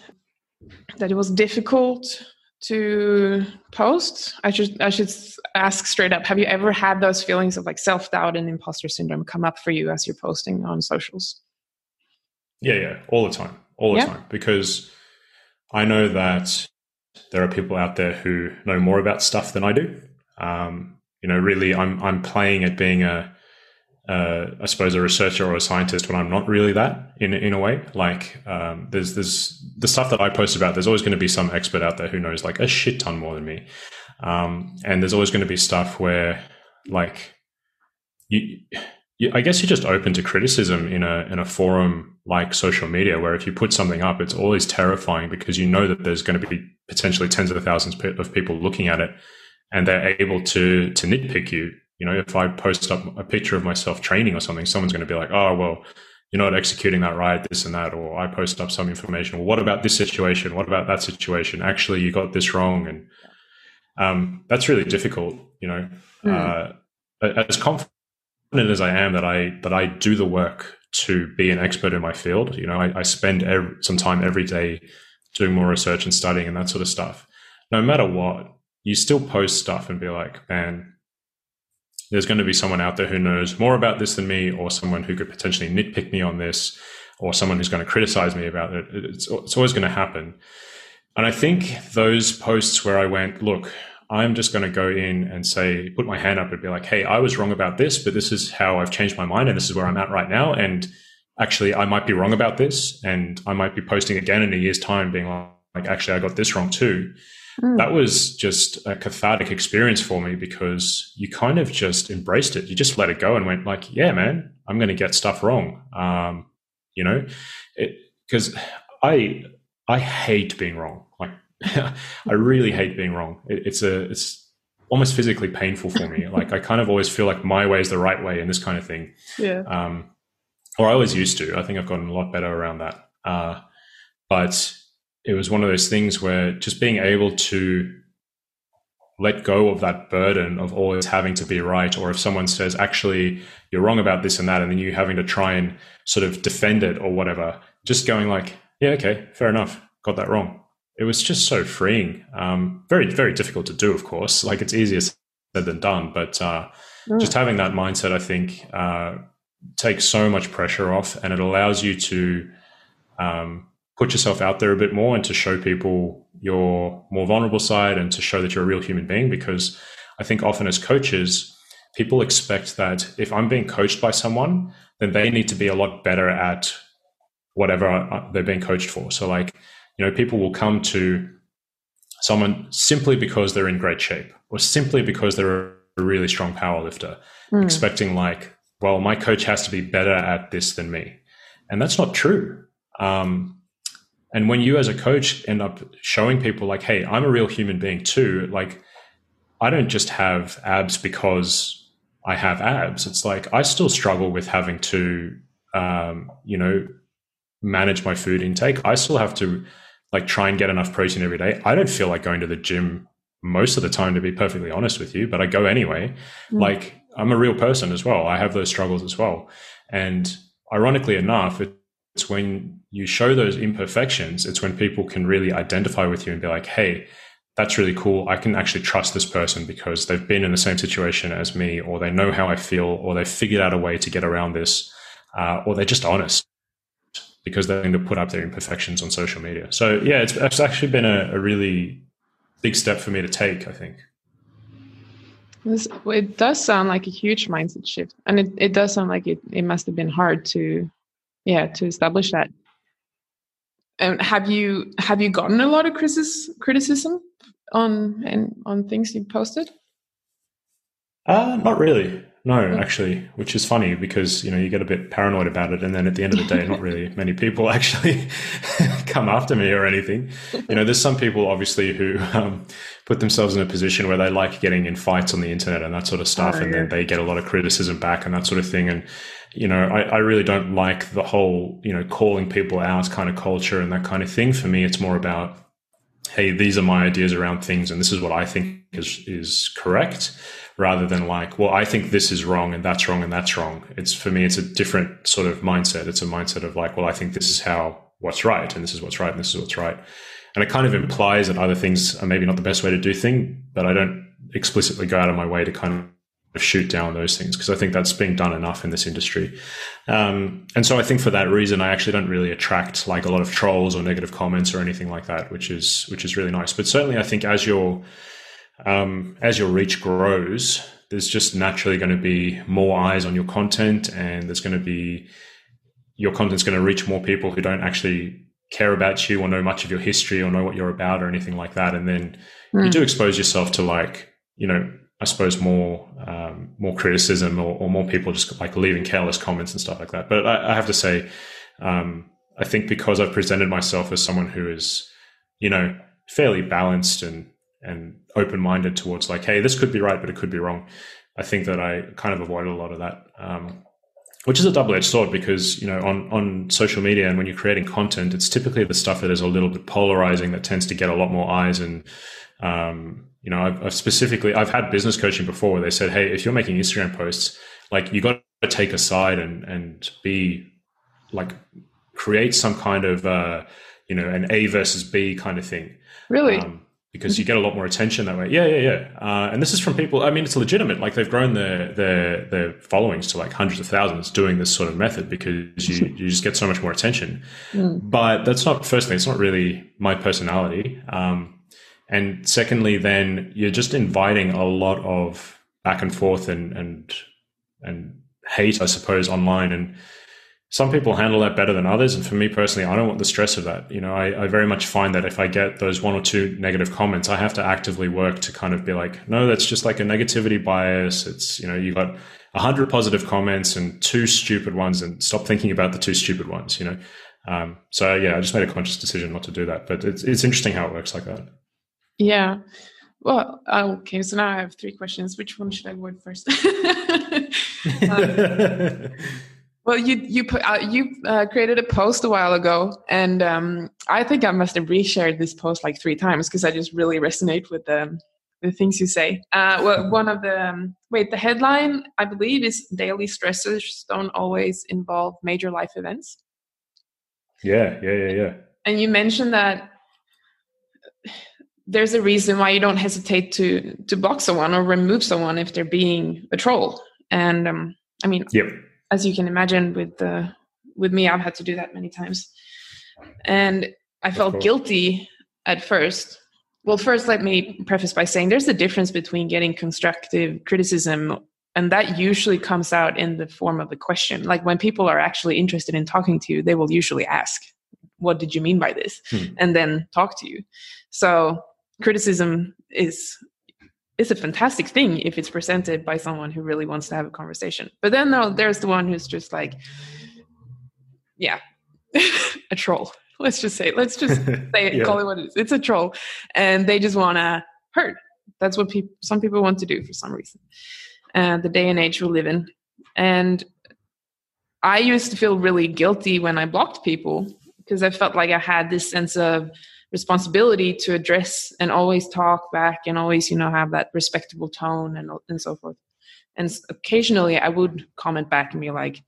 that it was difficult to post i should i should ask straight up have you ever had those feelings of like self-doubt and imposter syndrome come up for you as you're posting on socials yeah yeah all the time all the yeah. time because i know that there are people out there who know more about stuff than i do um, you know really i'm i'm playing at being a uh, suppose a researcher or a scientist when I'm not really that in in a way. Like um, there's there's the stuff that I post about. There's always going to be some expert out there who knows like a shit ton more than me, um, and there's always going to be stuff where like you, you, I guess you're just open to criticism in a in a forum like social media, where if you put something up, it's always terrifying because you know that there's going to be potentially tens of thousands of people looking at it, and they're able to to nitpick you you know, if I post up a picture of myself training or something, someone's going to be like, oh, well, you're not executing that right, this and that. Or I post up some information. Well, what about this situation? What about that situation? Actually, you got this wrong. And um, that's really difficult, you know. Mm. Uh, as confident as I am that I that I do the work to be an expert in my field, you know, I, I spend every, some time every day doing more research and studying and that sort of stuff. No matter what, you still post stuff and be like, man, there's going to be someone out there who knows more about this than me, or someone who could potentially nitpick me on this, or someone who's going to criticize me about it. It's, it's always going to happen. And I think those posts where I went, look, I'm just going to go in and say, put my hand up and be like, hey, I was wrong about this, but this is how I've changed my mind and this is where I'm at right now. And actually, I might be wrong about this. And I might be posting again in a year's time being like, actually, I got this wrong too. Mm. That was just a cathartic experience for me because you kind of just embraced it. You just let it go and went like, yeah, man, I'm going to get stuff wrong. Um, you know, because I, I hate being wrong. Like I really hate being wrong. It, it's a, it's almost physically painful for me. like I kind of always feel like my way is the right way and this kind of thing. Yeah. Um, or I always used to. I think I've gotten a lot better around that. Uh, but it was one of those things where just being able to let go of that burden of always having to be right or if someone says actually you're wrong about this and that and then you having to try and sort of defend it or whatever just going like yeah okay fair enough got that wrong it was just so freeing um, very very difficult to do of course like it's easier said than done but uh, mm. just having that mindset i think uh, takes so much pressure off and it allows you to um, put yourself out there a bit more and to show people your more vulnerable side and to show that you're a real human being. Because I think often as coaches, people expect that if I'm being coached by someone, then they need to be a lot better at whatever uh, they're being coached for. So, like, you know, people will come to someone simply because they're in great shape or simply because they're a really strong power lifter, mm. expecting, like, well, my coach has to be better at this than me. And that's not true. Um, and when you as a coach end up showing people like, hey, I'm a real human being too, like I don't just have abs because I have abs. It's like I still struggle with having to um, you know, manage my food intake. I still have to like try and get enough protein every day. I don't feel like going to the gym most of the time to be perfectly honest with you, but I go anyway. Mm. Like I'm a real person as well. I have those struggles as well. And ironically enough, it's when you show those imperfections, it's when people can really identify with you and be like, hey, that's really cool. I can actually trust this person because they've been in the same situation as me, or they know how I feel, or they've figured out a way to get around this, uh, or they're just honest because they're going to put up their imperfections on social media. So, yeah, it's, it's actually been a, a really big step for me to take, I think. It does sound like a huge mindset shift, and it, it does sound like it, it must have been hard to, yeah, to establish that. And have you have you gotten a lot of criticism on and on things you posted? Uh, not really. No, actually, which is funny because you know you get a bit paranoid about it, and then at the end of the day, not really many people actually come after me or anything. You know, there's some people obviously who um, put themselves in a position where they like getting in fights on the internet and that sort of stuff, oh, and then they get a lot of criticism back and that sort of thing. And you know, I, I really don't like the whole you know calling people out kind of culture and that kind of thing. For me, it's more about hey, these are my ideas around things, and this is what I think is is correct rather than like, well, I think this is wrong and that's wrong and that's wrong. It's for me, it's a different sort of mindset. It's a mindset of like, well, I think this is how what's right and this is what's right and this is what's right. And it kind of implies that other things are maybe not the best way to do thing, but I don't explicitly go out of my way to kind of shoot down those things because I think that's being done enough in this industry. Um, and so I think for that reason, I actually don't really attract like a lot of trolls or negative comments or anything like that, which is which is really nice. But certainly, I think as you're um, as your reach grows, there's just naturally going to be more eyes on your content, and there's going to be your content's going to reach more people who don't actually care about you or know much of your history or know what you're about or anything like that. And then mm. you hmm. do expose yourself to like, you know, I suppose more um, more criticism or, or, more people just like leaving careless comments and stuff like that. But I, I have to say, um, I think because I've presented myself as someone who is, you know, fairly balanced and and open minded towards like, hey, this could be right, but it could be wrong. I think that I kind of avoided a lot of that, um, which is a double edged sword because you know on on social media and when you're creating content, it's typically the stuff that is a little bit polarizing that tends to get a lot more eyes and. Um, you know, I've, I've specifically I've had business coaching before where they said, hey, if you're making Instagram posts, like you got to take a side and and be like create some kind of uh, you know an A versus B kind of thing. Really. Um, because you get a lot more attention that way. Yeah, yeah, yeah. Uh, and this is from people. I mean, it's legitimate. Like they've grown their their their followings to like hundreds of thousands doing this sort of method because you you just get so much more attention. Mm. But that's not. Firstly, it's not really my personality. Um, and secondly, then you're just inviting a lot of back and forth and and and hate, I suppose, online and some people handle that better than others. And for me personally, I don't want the stress of that. You know, I, I, very much find that if I get those one or two negative comments, I have to actively work to kind of be like, no, that's just like a negativity bias. It's, you know, you've got a hundred positive comments and two stupid ones and stop thinking about the two stupid ones, you know? Um, so yeah, I just made a conscious decision not to do that, but it's, it's interesting how it works like that. Yeah. Well, okay. So now I have three questions. Which one should I avoid first? um, Well, you you put uh, you uh, created a post a while ago, and um, I think I must have reshared this post like three times because I just really resonate with the the things you say. Uh, well, one of the um, wait, the headline I believe is "Daily stressors don't always involve major life events." Yeah, yeah, yeah, yeah. And you mentioned that there's a reason why you don't hesitate to to block someone or remove someone if they're being a troll. And um, I mean, yep as you can imagine with the with me i've had to do that many times. And i felt guilty at first. Well first let me preface by saying there's a difference between getting constructive criticism and that usually comes out in the form of a question. Like when people are actually interested in talking to you they will usually ask what did you mean by this? Hmm. and then talk to you. So criticism is is a fantastic thing if it's presented by someone who really wants to have a conversation. But then no, there's the one who's just like, yeah, a troll. Let's just say, let's just say it, yeah. call it what it is. It's a troll, and they just want to hurt. That's what people, some people want to do for some reason. Uh, the day and age we live in, and I used to feel really guilty when I blocked people because I felt like I had this sense of responsibility to address and always talk back and always you know have that respectable tone and and so forth. And occasionally i would comment back and be like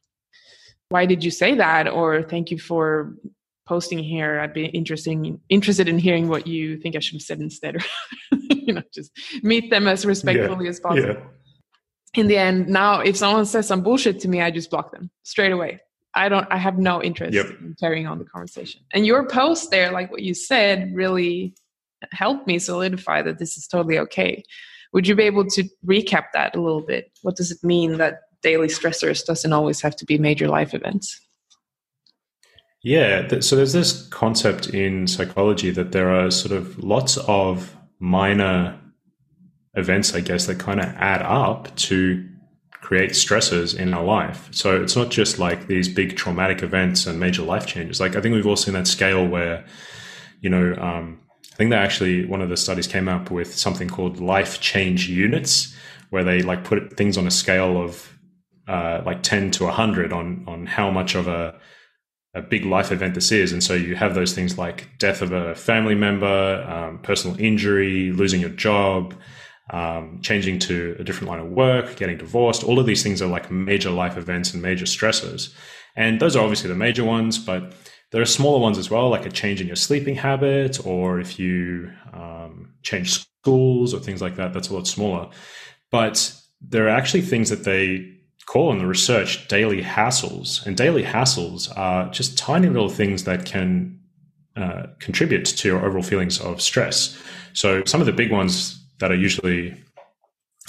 why did you say that? or thank you for posting here. I'd be interesting interested in hearing what you think i should have said instead. You know just meet them as respectfully yeah. as possible. yeah. in the end now if someone says some bullshit to me i just block them straight away i don't i have no interest yep. in carrying on the conversation and your post there like what you said really helped me solidify that this is totally okay would you be able to recap that a little bit what does it mean that daily stressors doesn't always have to be major life events. Yeah, so there's this concept in psychology that there are sort of lots of minor events, I guess, that kind of add up to create stressors in our life. So it's not just like these big traumatic events and major life changes. Like I think we've all seen that scale where, you know, um, I think that actually one of the studies came up with something called life change units, where they like put things on a scale of uh, like 10 to 100 on on how much of a a big life event this is. And so you have those things like death of a family member, um, personal injury, losing your job, um, changing to a different line of work, getting divorced. All of these things are like major life events and major stressors. And those are obviously the major ones, but there are smaller ones as well, like a change in your sleeping habit, or if you um, change schools or things like that, that's a lot smaller. But there are actually things that they call in the research daily hassles. And daily hassles are just tiny little things that can uh, contribute to your overall feelings of stress. So some of the big ones that are usually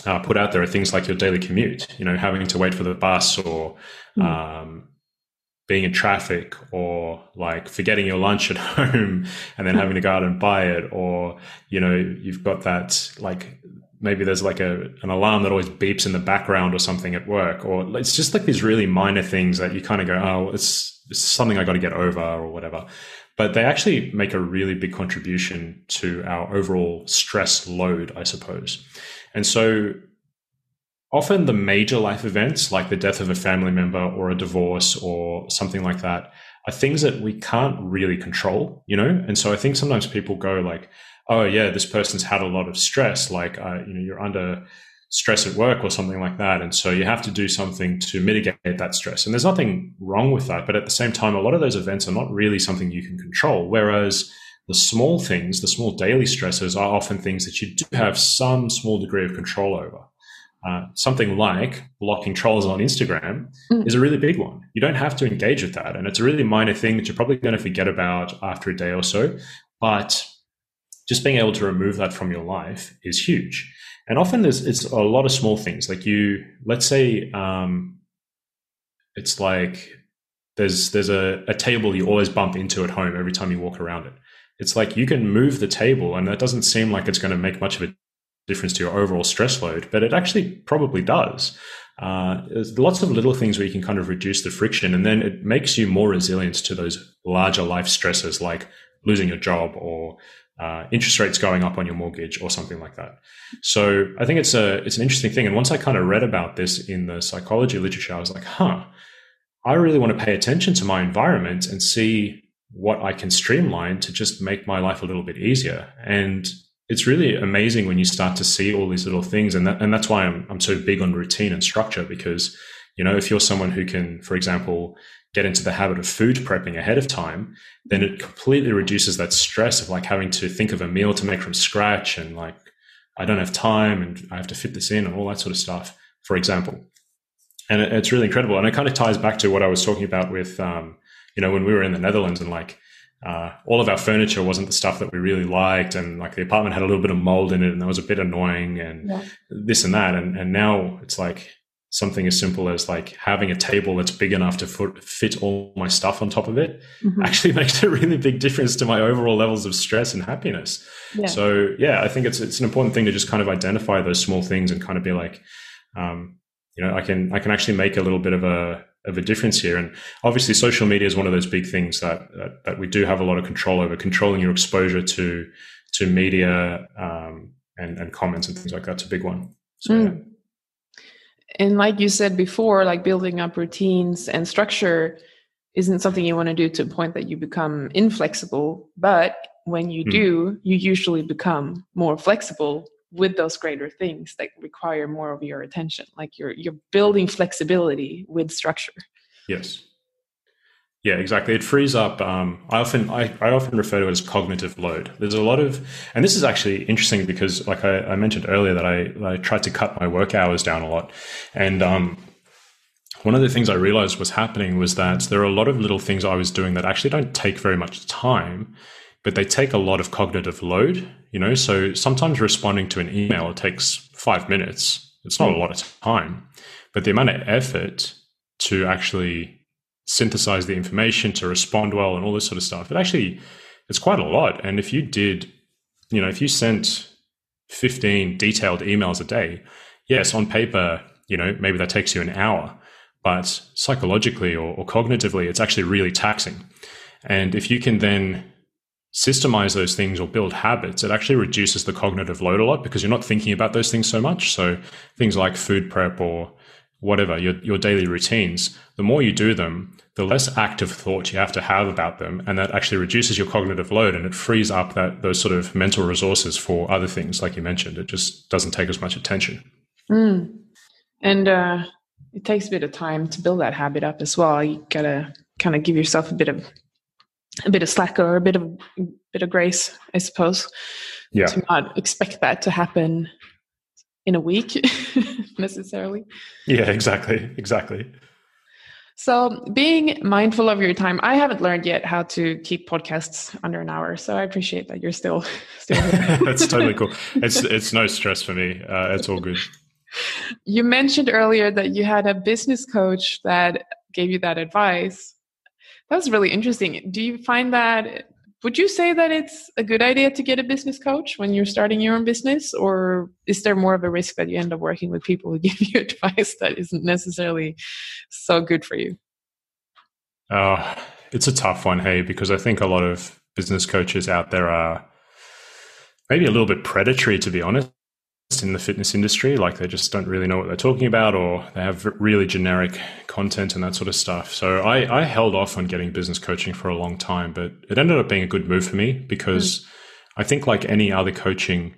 uh, put out there are things like your daily commute, you know, having to wait for the bus or mm. um, being in traffic or like forgetting your lunch at home and then having to go out and buy it or, you know, you've got that like maybe there's like a an alarm that always beeps in the background or something at work or it's just like these really minor things that you kind of go oh it's, it's something i got to get over or whatever but they actually make a really big contribution to our overall stress load i suppose. And so often the major life events like the death of a family member or a divorce or something like that are things that we can't really control you know? And so i think sometimes people go like oh yeah, this person's had a lot of stress, like uh, you know you're under stress at work or something like that, and so you have to do something to mitigate that stress. And there's nothing wrong with that, but at the same time, a lot of those events are not really something you can control. Whereas the small things, the small daily stresses, are often things that you do have some small degree of control over. Uh, something like blocking trolls on Instagram mm. is a really big one. You don't have to engage with that. And it's a really minor thing that you're probably going to forget about after a day or so. But just being able to remove that from your life is huge. And often there's it's a lot of small things. Like you, let's say, um, it's like there's there's a, a table you always bump into at home every time you walk around it. It's like you can move the table, and that doesn't seem like it's going to make much of a difference to your overall stress load, but it actually probably does. Uh, there's lots of little things where you can kind of reduce the friction, and then it makes you more resilient to those larger life stresses like losing your job or uh, interest rates going up on your mortgage or something like that. So I think it's a it's an interesting thing. And once I kind of read about this in the psychology literature, I was like, huh, I really want to pay attention to my environment and see what I can streamline to just make my life a little bit easier. And it's really amazing when you start to see all these little things. And that, and that's why I'm I'm so big on routine and structure because you know if you're someone who can, for example, get into the habit of food prepping ahead of time, then it completely reduces that stress of like having to think of a meal to make from scratch and like, I don't have time and I have to fit this in and all that sort of stuff, for example. And it's really incredible. And it kind of ties back to what I was talking about with, um, you know, when we were in the Netherlands and like, uh, all of our furniture wasn't the stuff that we really liked, and like the apartment had a little bit of mold in it, and that was a bit annoying, and yeah. this and that. And and now it's like something as simple as like having a table that's big enough to fit all my stuff on top of it mm-hmm. actually makes a really big difference to my overall levels of stress and happiness. Yeah. So yeah, I think it's it's an important thing to just kind of identify those small things and kind of be like, um, you know, I can I can actually make a little bit of a of a difference here. And obviously, social media is one of those big things that that, that we do have a lot of control over. Controlling your exposure to to media um, and and comments and things like that's a big one. So. Mm. Yeah and like you said before like building up routines and structure isn't something you want to do to a point that you become inflexible but when you mm. do you usually become more flexible with those greater things that require more of your attention like you're you're building flexibility with structure yes Yeah, exactly. It frees up. Um, I often I, I often refer to it as cognitive load. There's a lot of, and this is actually interesting because, like I, I mentioned earlier, that I, I tried to cut my work hours down a lot, and um, one of the things I realized was happening was that there are a lot of little things I was doing that actually don't take very much time, but they take a lot of cognitive load. You know, so sometimes responding to an email takes five minutes. It's not a lot of time, but the amount of effort to actually synthesize the information to respond well and all this sort of stuff. It actually it's quite a lot. And if you did, you know, if you sent 15 detailed emails a day, yes, on paper, you know, maybe that takes you an hour, but psychologically or, or cognitively, it's actually really taxing. And if you can then systemize those things or build habits, it actually reduces the cognitive load a lot because you're not thinking about those things so much. So things like food prep or whatever your, your daily routines, the more you do them, the less active thought you have to have about them, and that actually reduces your cognitive load and it frees up that those sort of mental resources for other things, like you mentioned. It just doesn't take as much attention. Mm. And uh, it takes a bit of time to build that habit up as well. You gotta kind of give yourself a bit of a bit of slack or a bit of a bit of grace, I suppose. Yeah. To not expect that to happen in a week necessarily. Yeah, exactly. Exactly. So, being mindful of your time, I haven't learned yet how to keep podcasts under an hour. So, I appreciate that you're still still. That's totally cool. It's it's no stress for me. Uh, it's all good. You mentioned earlier that you had a business coach that gave you that advice. That's really interesting. Do you find that would you say that it's a good idea to get a business coach when you're starting your own business? Or is there more of a risk that you end up working with people who give you advice that isn't necessarily so good for you? Uh, it's a tough one hey because i think a lot of business coaches out there are maybe a little bit predatory to be honest in the fitness industry. Like they just don't really know what they're talking about, or they have really generic content and that sort of stuff. So I, I held off on getting business coaching for a long time, but it ended up being a good move for me because mm. I think, like any other coaching,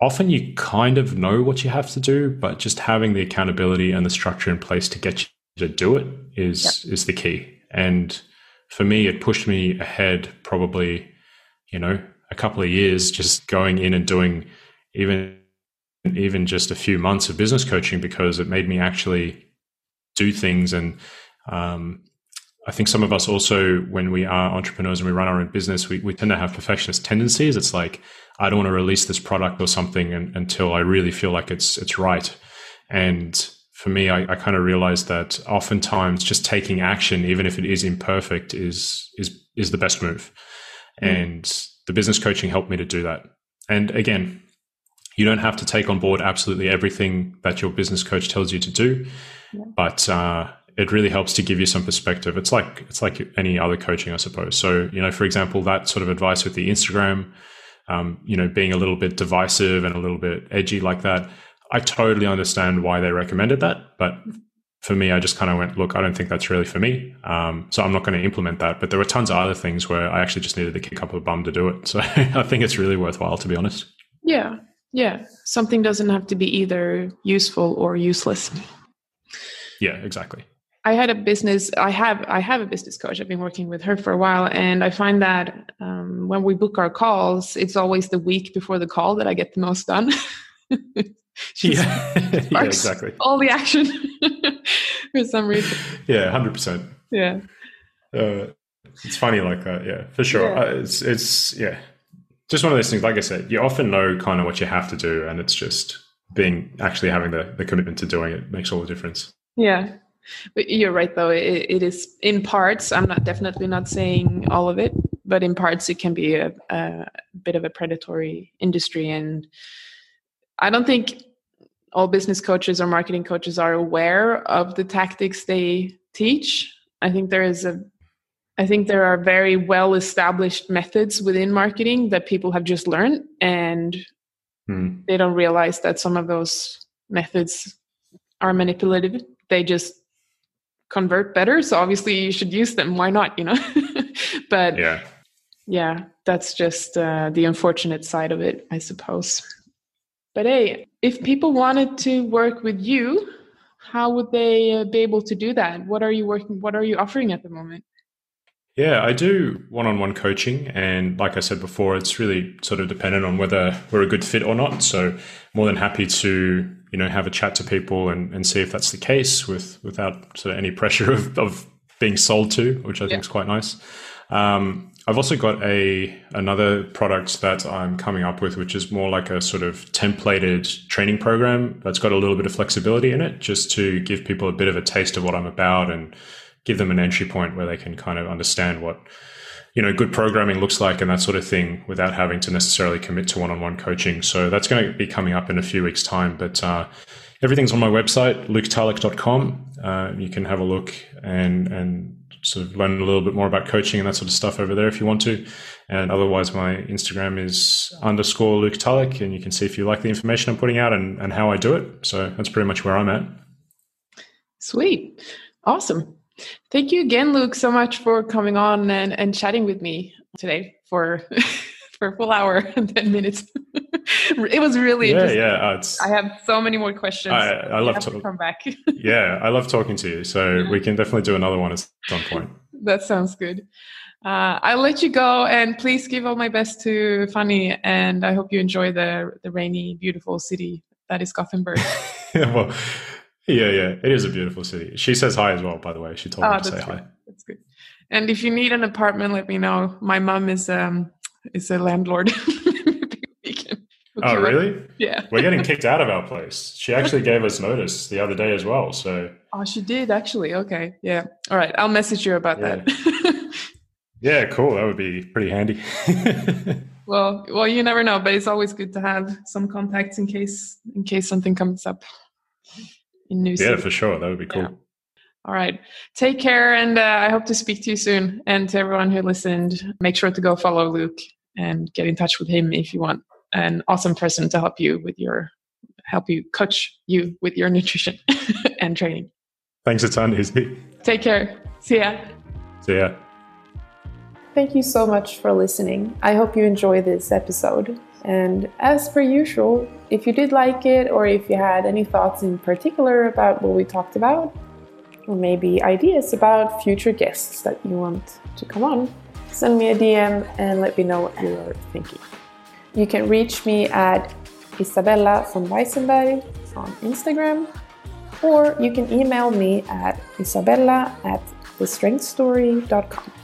often you kind of know what you have to do, but just having the accountability and the structure in place to get you to do it is is the key. And for me, it pushed me ahead probably, you know, a couple of years just going in and doing even even just a few months of business coaching because it made me actually do things. And um, I think some of us also, when we are entrepreneurs and we run our own business, we, we tend to have perfectionist tendencies. It's like, I don't want to release this product or something and, until I really feel like it's it's right. And for me, I, I kind of realized that oftentimes just taking action, even if it is imperfect, is is is the best move. Mm. And the business coaching helped me to do that. And again, you don't have to take on board absolutely everything that your business coach tells you to do, yeah. but uh, it really helps to give you some perspective. It's like it's like any other coaching, I suppose. So you know, for example, that sort of advice with the Instagram, um, you know, being a little bit divisive and a little bit edgy like that. I totally understand why they recommended that, but for me, I just kind of went, look, I don't think that's really for me. Um, so I'm not going to implement that. But there were tons of other things where I actually just needed to kick up a bum to do it. So I think it's really worthwhile, to be honest. Yeah, yeah, something doesn't have to be either useful or useless. Yeah, exactly. I had a business. I have. I have a business coach. I've been working with her for a while, and I find that um, when we book our calls, it's always the week before the call that I get the most done. yeah. yeah, exactly. All the action for some reason. Yeah, hundred percent. Yeah. Uh, it's funny like that. Yeah, for sure. Yeah. Uh, it's it's yeah just one of those things. Like I said, you often know kind of what you have to do, and it's just being actually having the, the commitment to doing it makes all the difference. Yeah, but you're right though. It, it is in parts. I'm not definitely not saying all of it, but in parts it can be a, a bit of a predatory industry, and I don't think all business coaches or marketing coaches are aware of the tactics they teach. I think there is a I think there are very well established methods within marketing that people have just learned and mm. they don't realize that some of those methods are manipulative. They just convert better. So obviously you should use them. Why not, you know? but yeah. Yeah, that's just uh, the unfortunate side of it, I suppose. But hey, if people wanted to work with you, how would they uh, be able to do that? What are you working what are you offering at the moment? Yeah, I do one on one coaching. And like I said before, it's really sort of dependent on whether we're a good fit or not. So, more than happy to, you know, have a chat to people and, and see if that's the case with without sort of any pressure of, of being sold to, which I yeah. think is quite nice. Um, I've also got a another product that I'm coming up with, which is more like a sort of templated training program that's got a little bit of flexibility in it, just to give people a bit of a taste of what I'm about and give them an entry point where they can kind of understand what you know good programming looks like and that sort of thing without having to necessarily commit to one-on-one coaching. So that's going to be coming up in a few weeks time but uh, everything's on my website luketulloch.com uh, you can have a look and and sort of learn a little bit more about coaching and that sort of stuff over there if you want to. And otherwise my instagram is underscore luke and you can see if you like the information i'm putting out and, and how i do it. So that's pretty much where i'm at. Sweet. Awesome Thank you again, Luke, so much for coming on and, and chatting with me today for for a full hour and 10 minutes. it was really yeah, interesting. Yeah, uh, I have so many more questions. I, I love to come back. yeah, I love talking to you. So we can definitely do another one at some point. That sounds good. Uh, I'll let you go and please give all my best to Fanny and I hope you enjoy the the rainy, beautiful city that is Gothenburg. well, yeah, yeah, it is a beautiful city. She says hi as well, by the way. She told oh, me to say good. hi. That's good. And if you need an apartment, let me know. My mom is um is a landlord. oh, really? Yeah. We're getting kicked out of our place. She actually gave us notice the other day as well. So. Oh, she did actually. Okay. Yeah. All right. I'll message you about yeah. that. yeah. Cool. That would be pretty handy. well, well, you never know, but it's always good to have some contacts in case in case something comes up in New Yeah, for sure. That would be cool. Yeah. All right. Take care. And uh, I hope to speak to you soon. And to everyone who listened, make sure to go follow Luke and get in touch with him if you want an awesome person to help you with your, help you coach you with your nutrition and training. Thanks a ton, Izzy. Take care. See ya. See ya. Thank you so much for listening. I hope you enjoy this episode. And as per usual, if you did like it or if you had any thoughts in particular about what we talked about, or maybe ideas about future guests that you want to come on, send me a DM and let me know what you're thinking. You can reach me at Isabella von Weissenberg on Instagram, or you can email me at isabella at thestrengthstory.com.